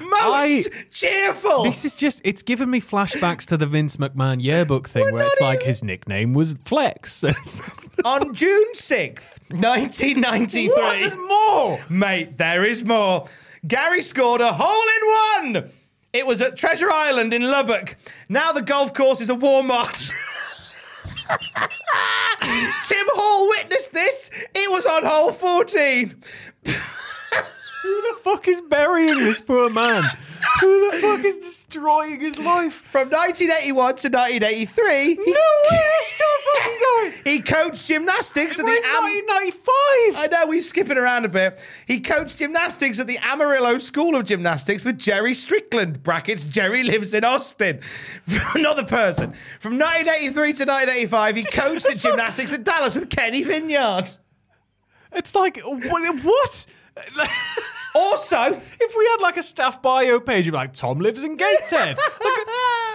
most I- cheerful. This is just, it's given me flashbacks to the Vince McMahon yearbook thing where it's not like his nickname was Flex. On June 6th, 1993. What? There's more. Mate, there is more. Gary scored a hole in one. It was at Treasure Island in Lubbock. Now the golf course is a Walmart. Tim Hall witnessed this. It was on hole 14. Who the fuck is burying this poor man? Who the fuck is destroying his life? From 1981 to 1983, he, No way, he's still fucking going. he coached gymnastics at We're the Am- 1995. I know we're skipping around a bit. He coached gymnastics at the Amarillo School of Gymnastics with Jerry Strickland. Brackets. Jerry lives in Austin. Another person. From 1983 to 1985, he coached at gymnastics at Dallas with Kenny Vineyard. It's like, what? what? Also, if we had like a staff bio page, you'd be like, Tom lives in Gateshead.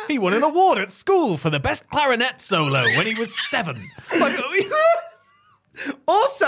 He won an award at school for the best clarinet solo when he was seven. Also,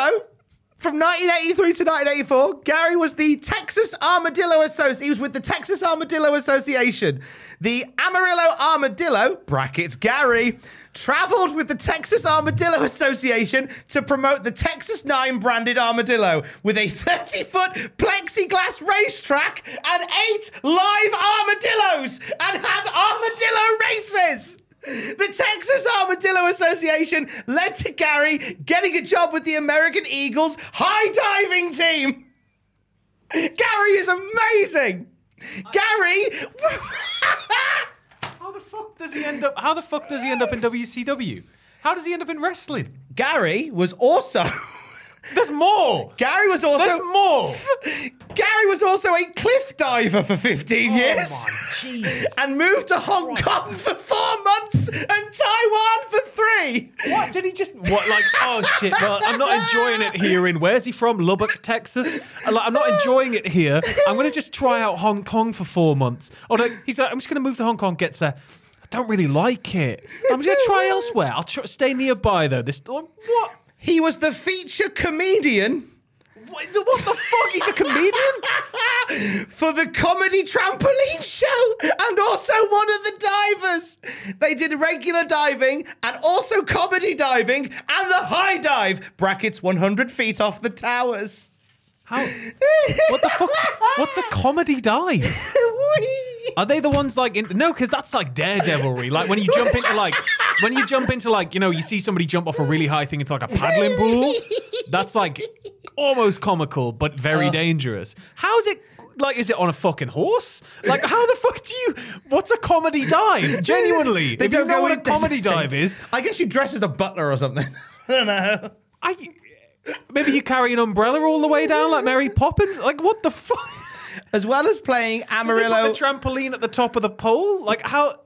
from 1983 to 1984, Gary was the Texas Armadillo Association. He was with the Texas Armadillo Association. The Amarillo Armadillo, brackets Gary, traveled with the Texas Armadillo Association to promote the Texas 9 banded armadillo with a 30 foot plexiglass racetrack and eight live armadillos and had armadillo races. The Texas Armadillo Association led to Gary getting a job with the American Eagles high diving team. Gary is amazing. Gary. How the fuck does he end up? How the fuck does he end up in WCW? How does he end up in wrestling? Gary was also. There's more. Gary was also. There's more. Gary was also a cliff diver for 15 years. Oh my Jesus. And moved to Hong Kong for four months and Taiwan for three. What did he just? What like? Oh shit! Well, I'm not enjoying it here. In where's he from? Lubbock, Texas. I'm like, I'm not enjoying it here. I'm gonna just try out Hong Kong for four months. Oh, or like, he's like, I'm just gonna move to Hong Kong. Gets there. I don't really like it. I'm gonna try elsewhere. I'll try, stay nearby though. This oh, what? He was the feature comedian. What, what the fuck? He's a comedian? for the comedy trampoline show and also one of the divers. They did regular diving and also comedy diving and the high dive, brackets 100 feet off the towers. How? What the fuck's? What's a comedy dive? Are they the ones like in, no? Because that's like daredevilry. Like when you jump into like when you jump into like you know you see somebody jump off a really high thing into like a paddling pool. That's like almost comical but very Uh. dangerous. How's it? Like, is it on a fucking horse? Like, how the fuck do you? What's a comedy dive? Genuinely, They if you don't know what a comedy dive is, I guess you dress as a butler or something. I don't know. I maybe you carry an umbrella all the way down like Mary Poppins. Like, what the fuck? As well as playing Did they Amarillo, put the trampoline at the top of the pole? Like how?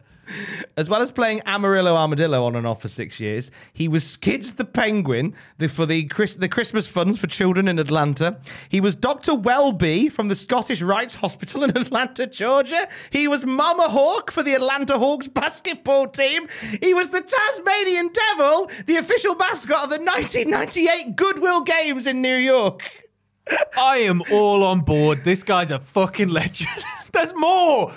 As well as playing Amarillo Armadillo on and off for six years, he was Skids the Penguin the, for the Chris, the Christmas funds for children in Atlanta. He was Dr. Welby from the Scottish Rights Hospital in Atlanta, Georgia. He was Mama Hawk for the Atlanta Hawks basketball team. He was the Tasmanian Devil, the official mascot of the 1998 Goodwill Games in New York. I am all on board. This guy's a fucking legend. There's more.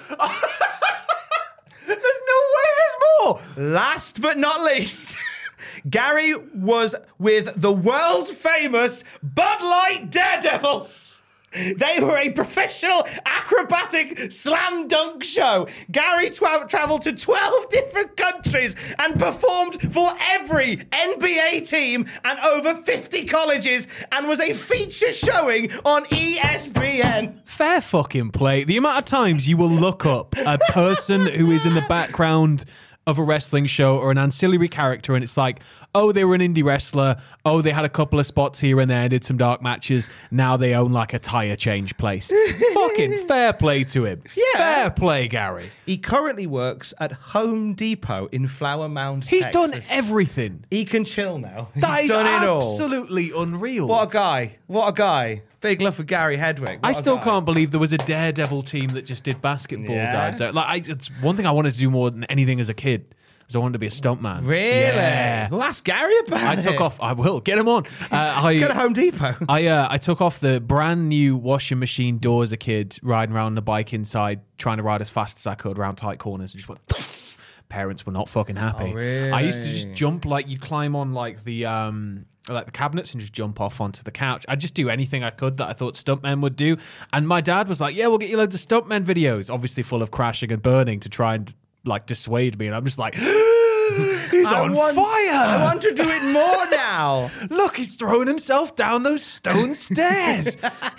There's no way there's more. Last but not least, Gary was with the world famous Bud Light Daredevils. They were a professional acrobatic slam dunk show. Gary tra- traveled to 12 different countries and performed for every NBA team and over 50 colleges and was a feature showing on ESPN. Fair fucking play. The amount of times you will look up a person who is in the background of a wrestling show or an ancillary character and it's like, oh, they were an indie wrestler. Oh, they had a couple of spots here and there, did some dark matches. Now they own like a tire change place. fucking fair play to him. Yeah. Fair play, Gary. He currently works at Home Depot in Flower Mound. He's done everything. He can chill now. He's That is done it all. absolutely unreal. What a guy. What a guy. Big love for Gary Hedwig. I What a still can't believe there was a daredevil team that just did basketball Yeah? dives. out. Like, I, it's one thing I wanted to do more than anything as a kid. Is I wanted to be a stuntman. Really? Yeah. Well, ask Gary about I it. took off. I will get him on. Uh, I, Go to Home Depot. I uh, I took off the brand new washing machine door as a kid, riding around on the bike inside, trying to ride as fast as I could around tight corners, and just went. Parents were not fucking happy. Oh, I used to just jump like you'd climb on like the um like the cabinets and just jump off onto the couch. I'd just do anything I could that I thought stuntmen would do. And my dad was like, "Yeah, we'll get you loads of stuntmen videos, obviously full of crashing and burning to try and like dissuade me." And I'm just like. He's I on want- fire! I want to do it more now. Look, he's throwing himself down those stone stairs.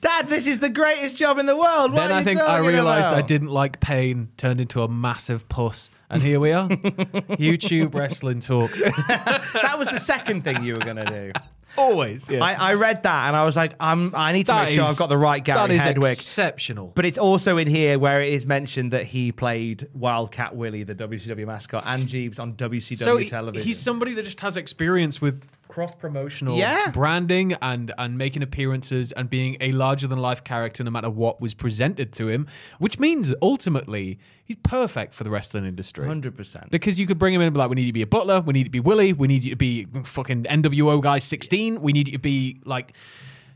Dad, this is the greatest job in the world. What then I think I realized I didn't like pain, turned into a massive puss. And here we are. YouTube wrestling talk. That was the second thing you were going to do. Always. Yeah. I, I read that and I was like, I'm, I need to That make sure I've got the right that Gary is Hedwig. exceptional. But it's also in here where it is mentioned that he played Wildcat Willie, the WCW mascot, and Jeeves on WCW so he- television. he's somebody that just has experience with cross promotional Yeah. branding and and making appearances and being a larger than life character no matter what was presented to him which means ultimately he's perfect for the wrestling industry 100%. because you could bring him in and be like we need you to be a butler we need you to be willie we need you to be fucking nwo guy 16 we need you to be like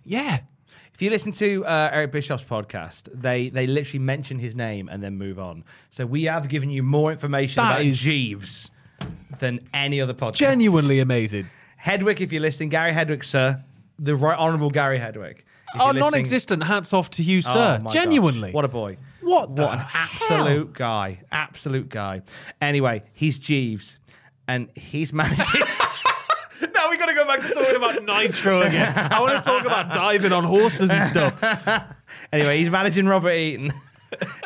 yeah If you listen to uh, Eric Bischoff's podcast, they they literally mention his name and then move on. So we have given you more information That about is- Jeeves than any other podcast. genuinely amazing Hedwig, if you're listening, Gary Hedwig, sir, the right honourable Gary Hedwig. If oh you're listening- non-existent hats off to you Oh, sir my genuinely gosh, What a boy. What the What an absolute guy. Absolute guy. Anyway, he's Jeeves, and he's managing. Now we got to go back to talking about Nitro again. I want to talk about diving on horses and stuff. anyway, he's managing Robert Eaton.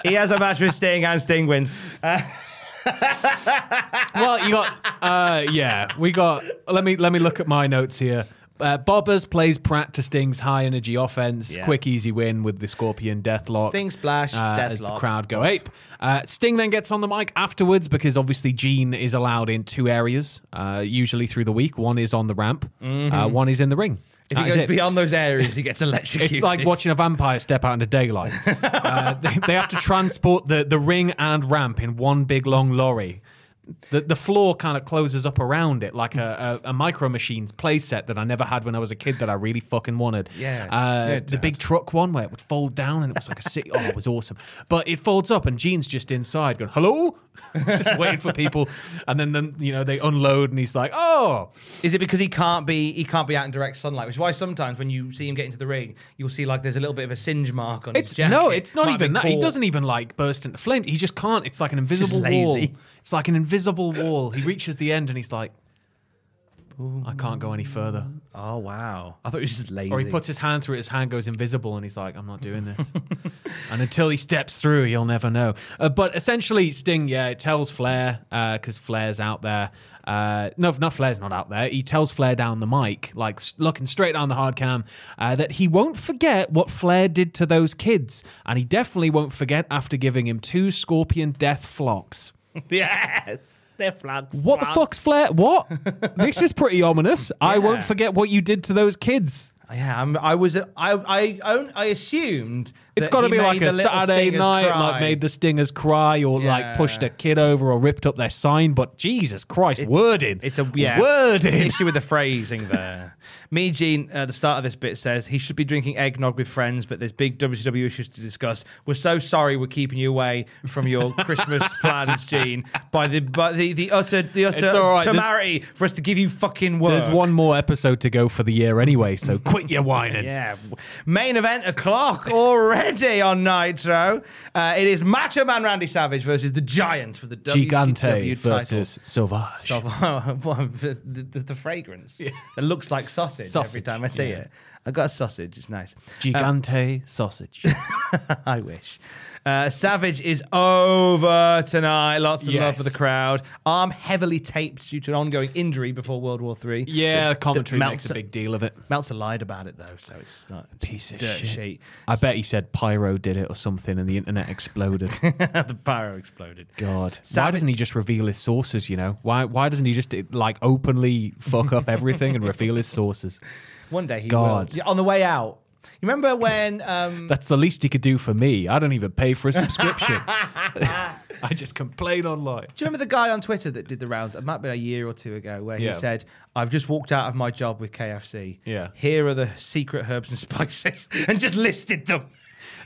he has a match with Sting, and Sting wins. Uh, well, you got uh, yeah, we got. Let me let me look at my notes here. Uh, Bobbers plays Pratt to Sting's high energy offense. Yeah. Quick, easy win with the Scorpion Deathlock. Sting splash, uh, As the crowd go ape. Uh, Sting then gets on the mic afterwards because obviously Gene is allowed in two areas, uh, usually through the week. One is on the ramp, uh, one is in the ring. If he goes it. beyond those areas, he gets electrocuted. It's like watching a vampire step out into daylight. uh, they, they have to transport the, the ring and ramp in one big long lorry. The, the floor kind of closes up around it like a, a, a micro machines playset that I never had when I was a kid that I really fucking wanted. Yeah. Uh, Yeah, the big truck one where it would fold down and it was like a city. Oh, it was awesome. But it folds up and Gene's just inside going, hello? just waiting for people. And then, then, you know, they unload and he's like, oh. Is it because he can't be he can't be out in direct sunlight? Which is why sometimes when you see him get into the ring, you'll see like there's a little bit of a singe mark on It's his jacket. no, it's not Might even be that. He caught. doesn't even like burst into flames. He just can't. It's like an invisible lazy. wall. It's like an invisible wall. He reaches the end and he's like, I can't go any further. Oh wow! I thought he was just lazy. Or he puts his hand through it, his hand goes invisible, and he's like, I'm not doing this. and until he steps through, he'll never know. Uh, but essentially, Sting, yeah, it tells Flair, because Flair's out there. Uh, no, not Flair's not out there. He tells Flair down the mic, like looking straight down the hard cam, uh, that he won't forget what Flair did to those kids. And he definitely won't forget after giving him two scorpion death flocks. yes, they're flags. What the fuck's Flair? What? this is pretty ominous. I won't forget what you did to those kids. Yeah, I'm, I was. I I I assumed It's got to be like a Saturday night, cry. like made the stingers cry, or like pushed a kid over, or ripped up their sign. But Jesus Christ, wording! It's a yeah wording issue with the phrasing there. Me, Gene, at the start of this bit says he should be drinking eggnog with friends, but there's big WCW issues to discuss. We're so sorry we're keeping you away from your Christmas plans, Gene, by the by the the utter the utter right, temerity for us to give you fucking work. There's one more episode to go for the year anyway, so quit your whining. Yeah. Main event o'clock already on Nitro. Uh, it is Macho Man Randy Savage versus the Giant for the Gigante WCW title. versus Sauvage. The, the, the fragrance It looks like sausage, every time I see yeah. it. I got a sausage. It's nice. Gigante sausage. I wish. Uh, Savage is over tonight. Lots of love for the crowd. Arm heavily taped due to an ongoing injury before World War Three. Yeah, The- commentary the makes a big deal of it. Meltzer lied about it though, so it's not it's Piece of shit. sheet. I bet he said Pyro did it or something, and the internet exploded. the pyro exploded. God, why doesn't he just reveal his sources? You know, why why doesn't he just like openly fuck up everything and reveal his sources? One day he God. will. On the way out. You remember when um, That's the least he could do for me. I don't even pay for a subscription. I just complain online. Do you remember the guy on Twitter that did the rounds? It might have been a year or two ago, where he Yeah. said, "I've just walked out of my job with KFC. Yeah. here are the secret herbs and spices," and just listed them.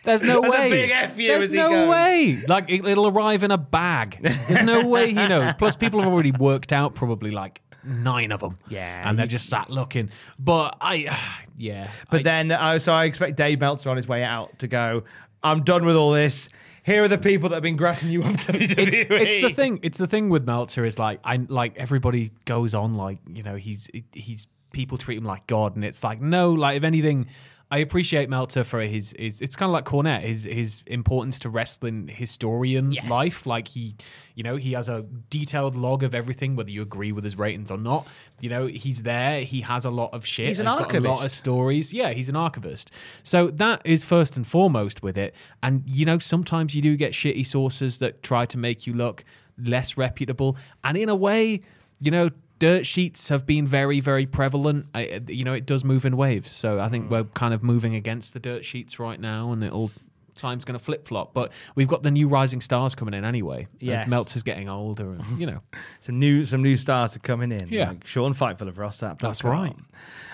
There's no That's a way. big F you There's as he no goes. way. Like it, it'll arrive in a bag. There's no way he knows. Plus, people have already worked out probably like nine of them. Yeah, and they're just sat looking. But I, yeah. But I- then, uh, so I expect Dave Meltzer on his way out to go. I'm done with all this. Here are the people that have been grassing you up to WWE. it's, it's the thing. It's the thing with Meltzer is like I like everybody goes on like you know he's he's people treat him like God, and it's like no, like if anything. I appreciate Meltzer for his, his it's kind of like Cornette, his his importance to wrestling historian Yes. life. Like he, you know, he has a detailed log of everything, whether you agree with his ratings or not. You know, he's there. He has a lot of shit. He's an and got a lot of stories. Yeah, he's an archivist. So that is first and foremost with it. And you know, sometimes you do get shitty sources that try to make you look less reputable. And in a way, you know, dirt sheets have been very, very prevalent. I, you know, it does move in waves. So I think hmm. we're kind of moving against the dirt sheets right now, and it'll. Time's going to flip flop, but we've got the new rising stars coming in anyway. Yes. Meltzer's getting older, and you know, some new some new stars are coming in. Yeah. like Sean Fightful of Ross Sapp. That's right.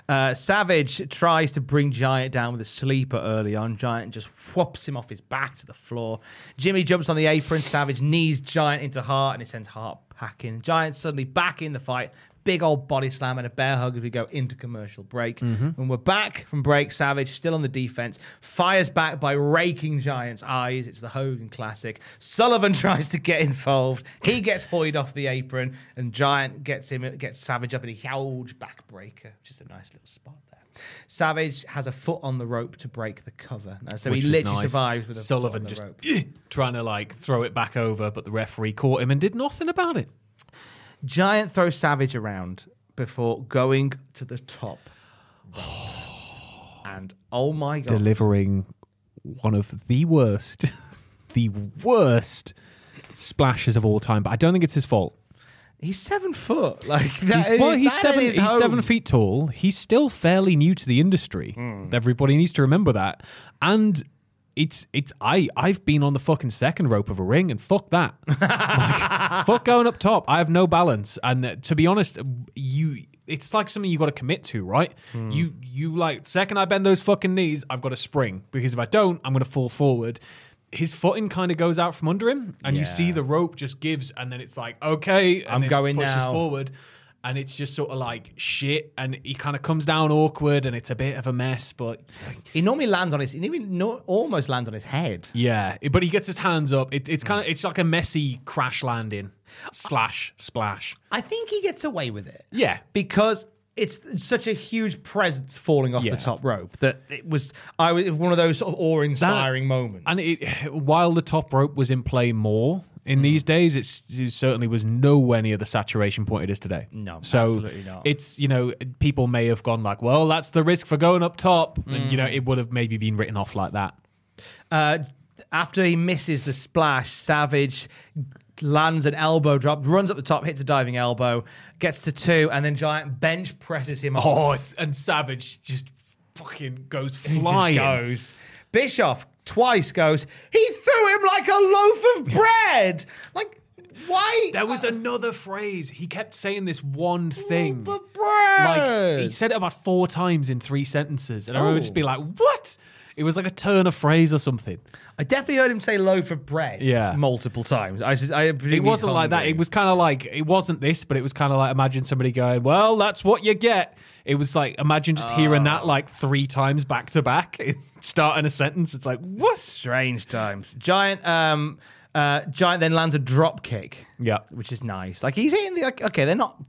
Uh, Savage tries to bring Giant down with a sleeper early on. Giant just whops him off his back to the floor. Jimmy jumps on the apron. Savage knees Giant into Hart and he sends Hart packing. Giant suddenly back in the fight. Big old body slam and a bear hug as we go into commercial break. Mhm. When we're back from break, Savage still on the defense, fires back by raking Giant's eyes. It's the Hogan classic. Sullivan tries to get involved. He gets hoyed off the apron, and Giant gets him gets Savage up in a huge backbreaker, which is a nice little spot there. Savage has a foot on the rope to break the cover. So Which he literally nice. survives with a Sullivan foot on the just rope. trying to like throw it back over, but the referee caught him and did nothing about it. Giant throws Savage around before going to the top. and oh my god. delivering one of the worst, the worst splashes of all time. But I don't think it's his fault. He's seven foot. Like that he's, well, is- he's that seven. He's home. seven feet tall. He's still fairly new to the industry. Hmm. Everybody needs to remember that. And it's it's I I've been on the fucking second rope of a ring, and fuck that. Like, fuck going up top. I have no balance. And uh, to be honest, you. It's like something you got to commit to, right? Hmm. You you like second I bend those fucking knees, I've got to spring because if I don't, I'm going to fall forward. His footing kind of goes out from under him, and you see the rope just gives, and then it's like, okay, and I'm going pushes now. forward, and it's just sort of like shit, and he kind of comes down awkward, and it's a bit of a mess, but He normally lands on his. He even no, almost lands on his head. yeah, but he gets his hands up. It, it's mm. kind of it's like a messy crash landing slash splash. I think he gets away with it. Yeah, because it's such a huge presence falling off Yeah. the top rope that it was. I was one of those sort of awe-inspiring moments. And it, while the top rope was in play more in these days, it's, it certainly was nowhere near the saturation point it is today. No, so absolutely not. it's you know people may have gone like, well, that's the risk for going up top, and you know it would have maybe been written off like that. Uh, after he misses the splash, Savage lands an elbow drop, runs up the top, hits a diving elbow, gets to two, and then Giant bench presses him off. Oh, it's, and Savage just fucking goes flying. goes. Bischoff twice goes. He threw him like a loaf of bread. like why? There was another phrase. He kept saying this one thing. bread. Like he said it about four times in three sentences, and I remember Oh. just be like, "What?" It was like a turn of phrase or something. I definitely heard him say loaf of bread. Yeah. multiple times. I just, I presume It he's wasn't like that. hungry. It was kind of like it wasn't this, but it was kind of like imagine somebody going, "Well, that's what you get." It was like imagine just hearing Oh. that like three times back to back, starting a sentence. It's like what? strange times. Giant, um, uh, Giant then lands a drop kick. Yeah. which is nice. Like he's hitting the like, okay. They're not,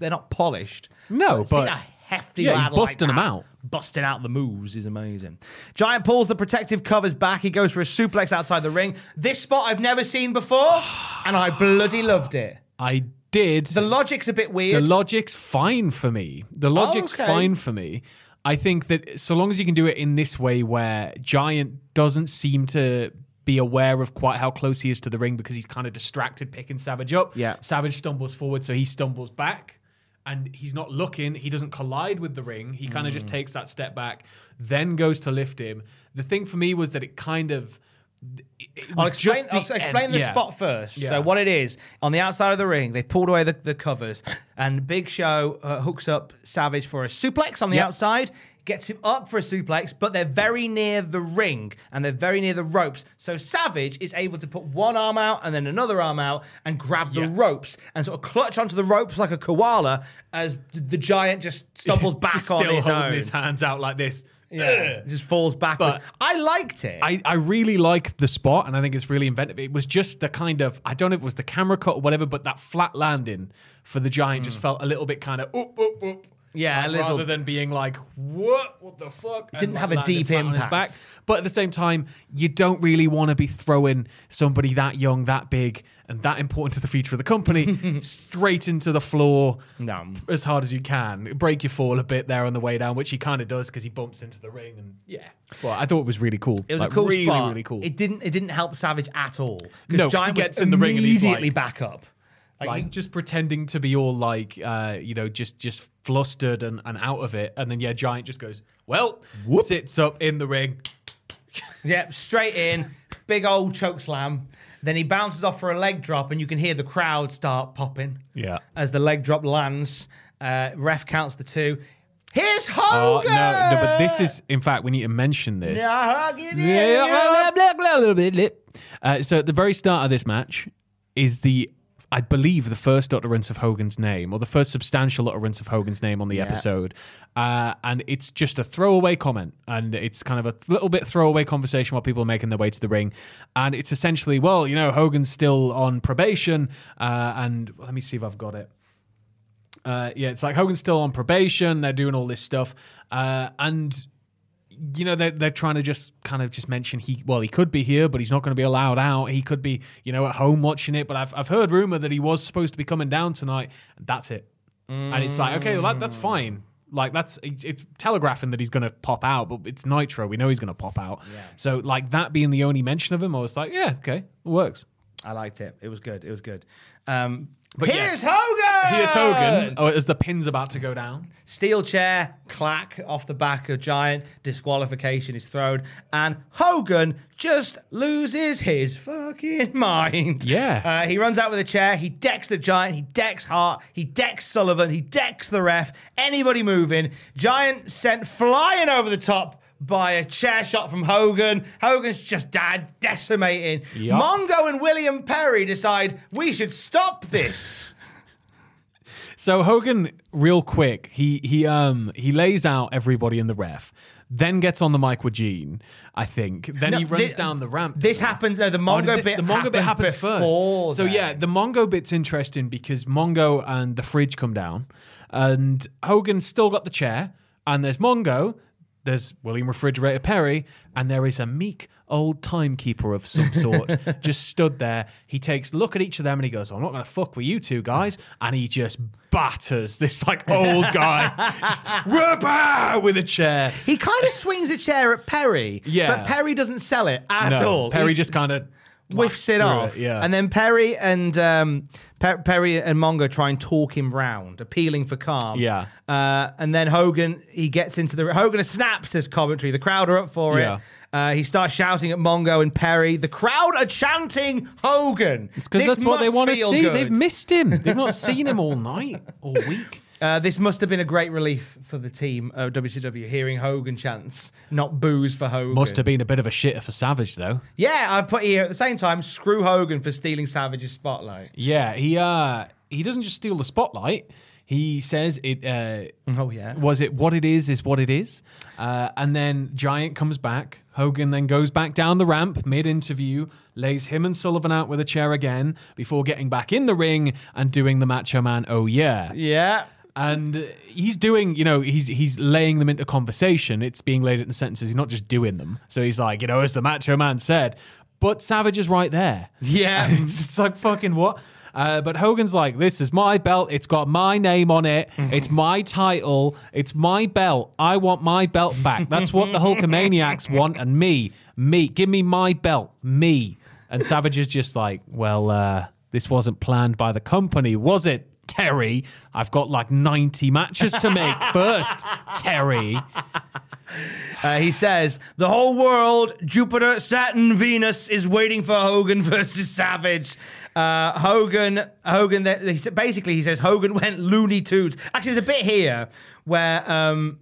they're not polished. No, but a hefty yeah, he's lad like busting 'em that, out. Busting out the moves is amazing. Giant pulls the protective covers back. He goes for a suplex outside the ring. This spot I've never seen before, and I bloody loved it. I did. The logic's a bit weird. The logic's fine for me. The oh, logic's okay. fine for me. I think that so long as you can do it in this way where Giant doesn't seem to be aware of quite how close he is to the ring because he's kind of distracted picking Savage up. Yeah. Savage stumbles forward, so he stumbles back and he's not looking. He doesn't collide with the ring. He kind of Mm. just takes that step back, then goes to lift him. The thing for me was that it kind of. It, I'll explain, the I'll explain the yeah. spot first. Yeah. So what it is on the outside of the ring, they pulled away the, the covers, and Big Show uh, hooks up Savage for a suplex on the Yep. outside, gets him up for a suplex, but they're very near the ring and they're very near the ropes. So Savage is able to put one arm out and then another arm out and grab the Yeah. ropes and sort of clutch onto the ropes like a koala as the giant just stumbles back Just on still his holding own. his hands out like this. yeah, just falls backwards. But- I liked it. I, I really like the spot and I think it's really inventive. It was just the kind of I don't know if it was the camera cut or whatever, but that flat landing for the giant hmm. just felt a little bit kind of up up up. Yeah, like, a uh, little- rather than being like what what the fuck. didn't like, have a deep flat on his impact. back. But at the same time, you don't really want to be throwing somebody that young, that big, and that important to the future of the company straight into the floor No. as hard as you can. Break your fall a bit there on the way down, which he kind of does because he bumps into the ring and yeah. Well, I thought it was really cool. It was Like, a cool really, spot. really cool. It didn't. It didn't help Savage at all. No, 'cause he Giant gets in the ring and he's immediately like- back up. Like, like just pretending to be all like uh you know just just flustered and, and out of it and then yeah giant just goes well sits up in the ring yep, straight in, big old choke slam. Then he bounces off for a leg drop, and you can hear the crowd start popping yeah as the leg drop lands. Uh, ref counts the two. Here's Hogan. no no but this is in fact we need to mention this. Uh, so at the very start of this match is the I believe, the first utterance of Hogan's name, or the first substantial utterance of Hogan's name on the Yeah. episode. Uh, and it's just a throwaway comment. And it's kind of a little bit throwaway conversation while people are making their way to the ring. And it's essentially, well, you know, Hogan's still on probation. Uh, and let me see if I've got it. Uh, yeah, it's like Hogan's still on probation. They're doing all this stuff. Uh, and you know they're, they're trying to just kind of just mention he well he could be here but he's not going to be allowed out he could be you know at home watching it but i've, I've heard rumor that he was supposed to be coming down tonight that's it and it's like okay well that, that's fine like that's it's it's telegraphing that he's going to pop out but it's nitro we know he's going to pop out yeah. so like that being the only mention of him i was like yeah okay it works I liked it. It was good. It was good. Um, But here's yes. Hogan. here's hogan oh, as the pin's about to go down Steel chair, clack off the back of Giant. Disqualification is thrown, and Hogan just loses his fucking mind. Yeah. Uh, he runs out with a chair. He decks the Giant. He decks Hart. He decks Sullivan. He decks the ref. Anybody moving. Giant sent flying over the top by a chair shot from Hogan. Hogan's just dad decimating. Yup. Mongo and William Perry decide we should stop this. So Hogan, real quick, he he um he lays out everybody in the ref, then gets on the mic with Gene. I think. Then No, he runs thi- down the ramp. This happens. No, the Oh, Mongo does this- bit. the Mongo bit happens first. So then. yeah, the Mongo bit's interesting because Mongo and the fridge come down, and Hogan's still got the chair, and there's Mongo, there's William Refrigerator Perry, and there is a meek old timekeeper of some sort just stood there. He takes a look at each of them and he goes, "I'm not going to fuck with you two guys," and he just batters this like old guy, with a chair. He kind of swings a chair at Perry. Yeah. But Perry doesn't sell it at No, all. Perry He's- just kind of whiffs it off. yeah. And then Perry and um, Per- Perry and Mongo try and talk him round, appealing for calm. Yeah. Uh, and then Hogan, he gets into the Hogan snaps his commentary. The crowd are up for Yeah. it. Uh, he starts shouting at Mongo and Perry. The crowd are chanting Hogan. It's because that's what they want to see. good. They've missed him. They've not seen him all night, all week. Uh, this must have been a great relief for the team of WCW hearing Hogan chants, not boos for Hogan. Must have been a bit of a shitter for Savage though. Yeah, I put here at the same time, screw Hogan for stealing Savage's spotlight. Yeah, he uh he doesn't just steal the spotlight. He says it. Uh, oh yeah. Was it what it is? Is what it is. Uh, and then Giant comes back. Hogan then goes back down the ramp mid interview, lays him and Sullivan out with a chair again before getting back in the ring and doing the Macho Man. Oh yeah. Yeah. And he's doing, you know, he's he's laying them into conversation. It's being laid into sentences. He's not just doing them. So he's like, you know, as the Macho Man said. But Savage is right there. Yeah. it's, it's like fucking what? Uh, but Hogan's like, this is my belt. It's got my name on it. It's my title. It's my belt. I want my belt back. That's what the Hulkamaniacs want. And me, me, give me my belt, me. And Savage is just like, well, uh, this wasn't planned by the company, was it, Terry? I've got like 90 matches to make first, Terry. Uh, he says the whole world, Jupiter, Saturn, Venus, is waiting for Hogan versus Savage. Uh, Hogan, Hogan. basically, he says Hogan went Looney Tunes. Actually, there's a bit here where, um,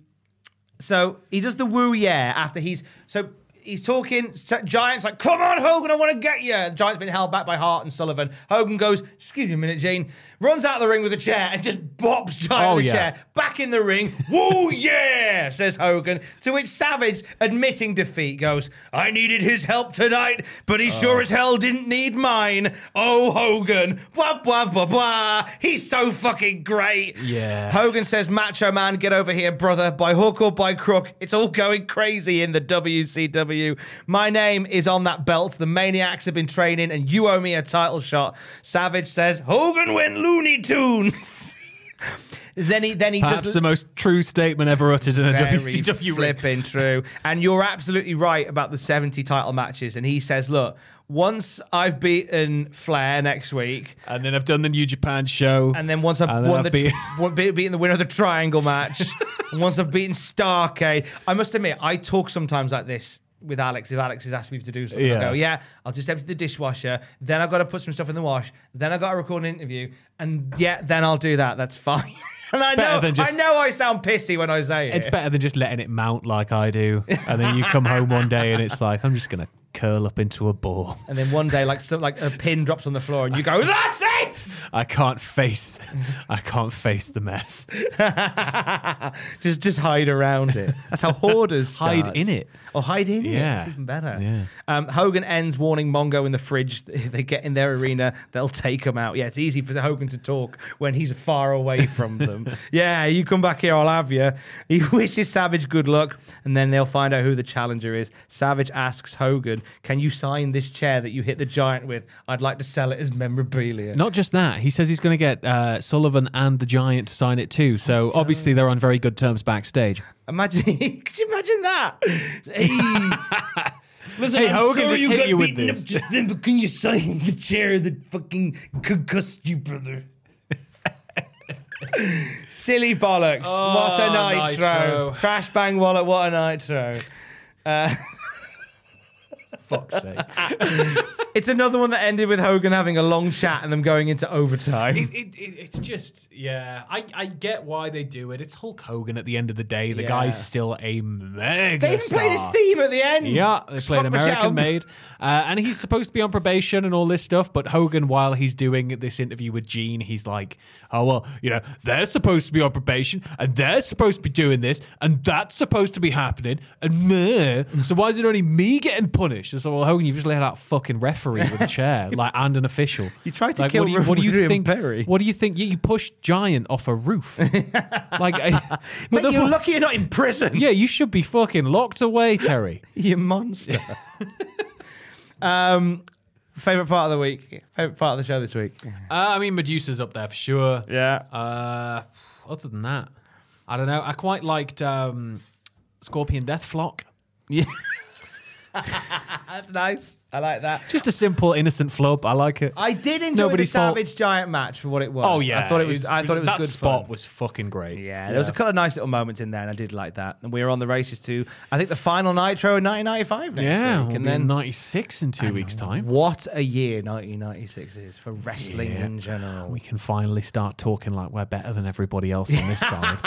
so he does the woo yeah after he's so. He's talking. Giant's like, "Come on, Hogan, I want to get you." The Giant's been held back by Hart and Sullivan. Hogan goes, "Excuse me a minute, Gene." Runs out of the ring with a chair and just bops Giant Oh, with a yeah. chair. Back in the ring. Woo, yeah, says Hogan. To which Savage, admitting defeat, goes, I needed his help tonight, but he sure oh. as hell didn't need mine. Oh, Hogan. Blah, blah, blah, blah. He's so fucking great. Yeah. Hogan says, Macho Man, get over here, brother. By hook or by crook, it's all going crazy in the WCW. My name is on that belt. The Maniacs have been training, and you owe me a title shot. Savage says, Hogan went Looney Tunes. then he then he Perhaps does the most true statement ever uttered in a very WCW ring. flipping true. And you're absolutely right about the 70 title matches. And he says, look, once I've beaten Flair next week, And then I've done the New Japan show. and then once I've And then won I've the beat- be- beaten the winner of the triangle match, and once I've beaten Starcade, I must admit I talk sometimes like this with Alex. If Alex is asking me to do something, I go, "Yeah, I'll just empty the dishwasher. Then I've got to put some stuff in the wash. Then I've got to record an interview, and yeah, then I'll do that. That's fine." and I Better know, than just- I know, I sound pissy when I say it. It's better than just letting it mount like I do. And then you come home one day and it's like, I'm just going to curl up into a ball. And then one day, like some, like a pin drops on the floor, and you go, "That's it." I can't face, I can't face the mess. just just hide around it. That's how hoarders Hide starts. in it. Or hide in it. Yeah. It's even better. Yeah. Um, Hogan ends warning Mongo in the fridge. If they get in their arena, they'll take him out. Yeah, it's easy for Hogan to talk when he's far away from them. yeah, you come back here, I'll have you. He wishes Savage good luck, and then they'll find out who the challenger is. Savage asks Hogan, "Can you sign this chair that you hit the giant with? I'd like to sell it as memorabilia." Not just that, he says he's going to get uh, Sullivan and the Giant to sign it too. So obviously they're on very good terms backstage. Imagine, could you imagine that? Hey, listen, Hey, I'm Hogan sorry just you hit got you with beaten this. Up just then, but can you sign the chair that fucking concussed you, brother? Silly bollocks! what a Oh, nitro. Nitro. Crash bang wallet! What a nitro! Uh, Fuck's sake. it's another one that ended with Hogan having a long chat and them going into overtime. It, it, it, it's just, yeah, I, I get why they do it. It's Hulk Hogan at the end of the day. The Yeah. guy's still a mega they even played his theme at the end. Yeah, they played Fuck American. Made. Uh, and he's supposed to be on probation and all this stuff. But Hogan, while he's doing this interview with Gene, he's like, oh, well, you know, they're supposed to be on probation and they're supposed to be doing this and that's supposed to be happening. And meh. So why is it only me getting punished? So, well, Hogan, you've just let out fucking referee with a chair, like, and an official. You tried to like, kill what do you, what do you think? Perry. What do you think? You, you pushed Giant off a roof. like, I, Mate, you're fu- lucky you're not in prison. Yeah, you should be fucking locked away, Terry. You monster. um, favorite part of the week. Favorite part of the show this week. Uh, I mean, Medusa's up there for sure. Yeah. Uh, other than that, I don't know. I quite liked um, Scorpion Death Flock. Yeah. That's nice. I like that. Just a simple, innocent flub. I like it. I did enjoy Nobody's the fault. Savage Giant match for what it was. Oh yeah, I thought it was. I thought it was that good spot fun. was fucking great. Yeah, there was a couple of nice little moments in there, and I did like that. And we were on the races too. I think the final Nitro in 1995 next Yeah, week, we'll and then 96 in two weeks' time. what a year 1996 is for wrestling Yeah. in general. We can finally start talking like we're better than everybody else on this side.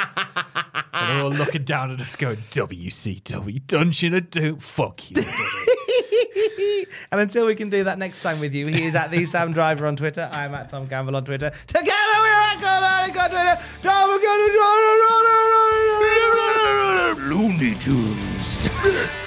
And they're all looking down at us going, WCW, Dungeon of Doom, fuck you. and until we can do that next time with you, he is at the Sam Driver on Twitter. I'm at Tom Campbell on Twitter. Together we're at Golden on Twitter. Tom we're gonna Looney Tunes.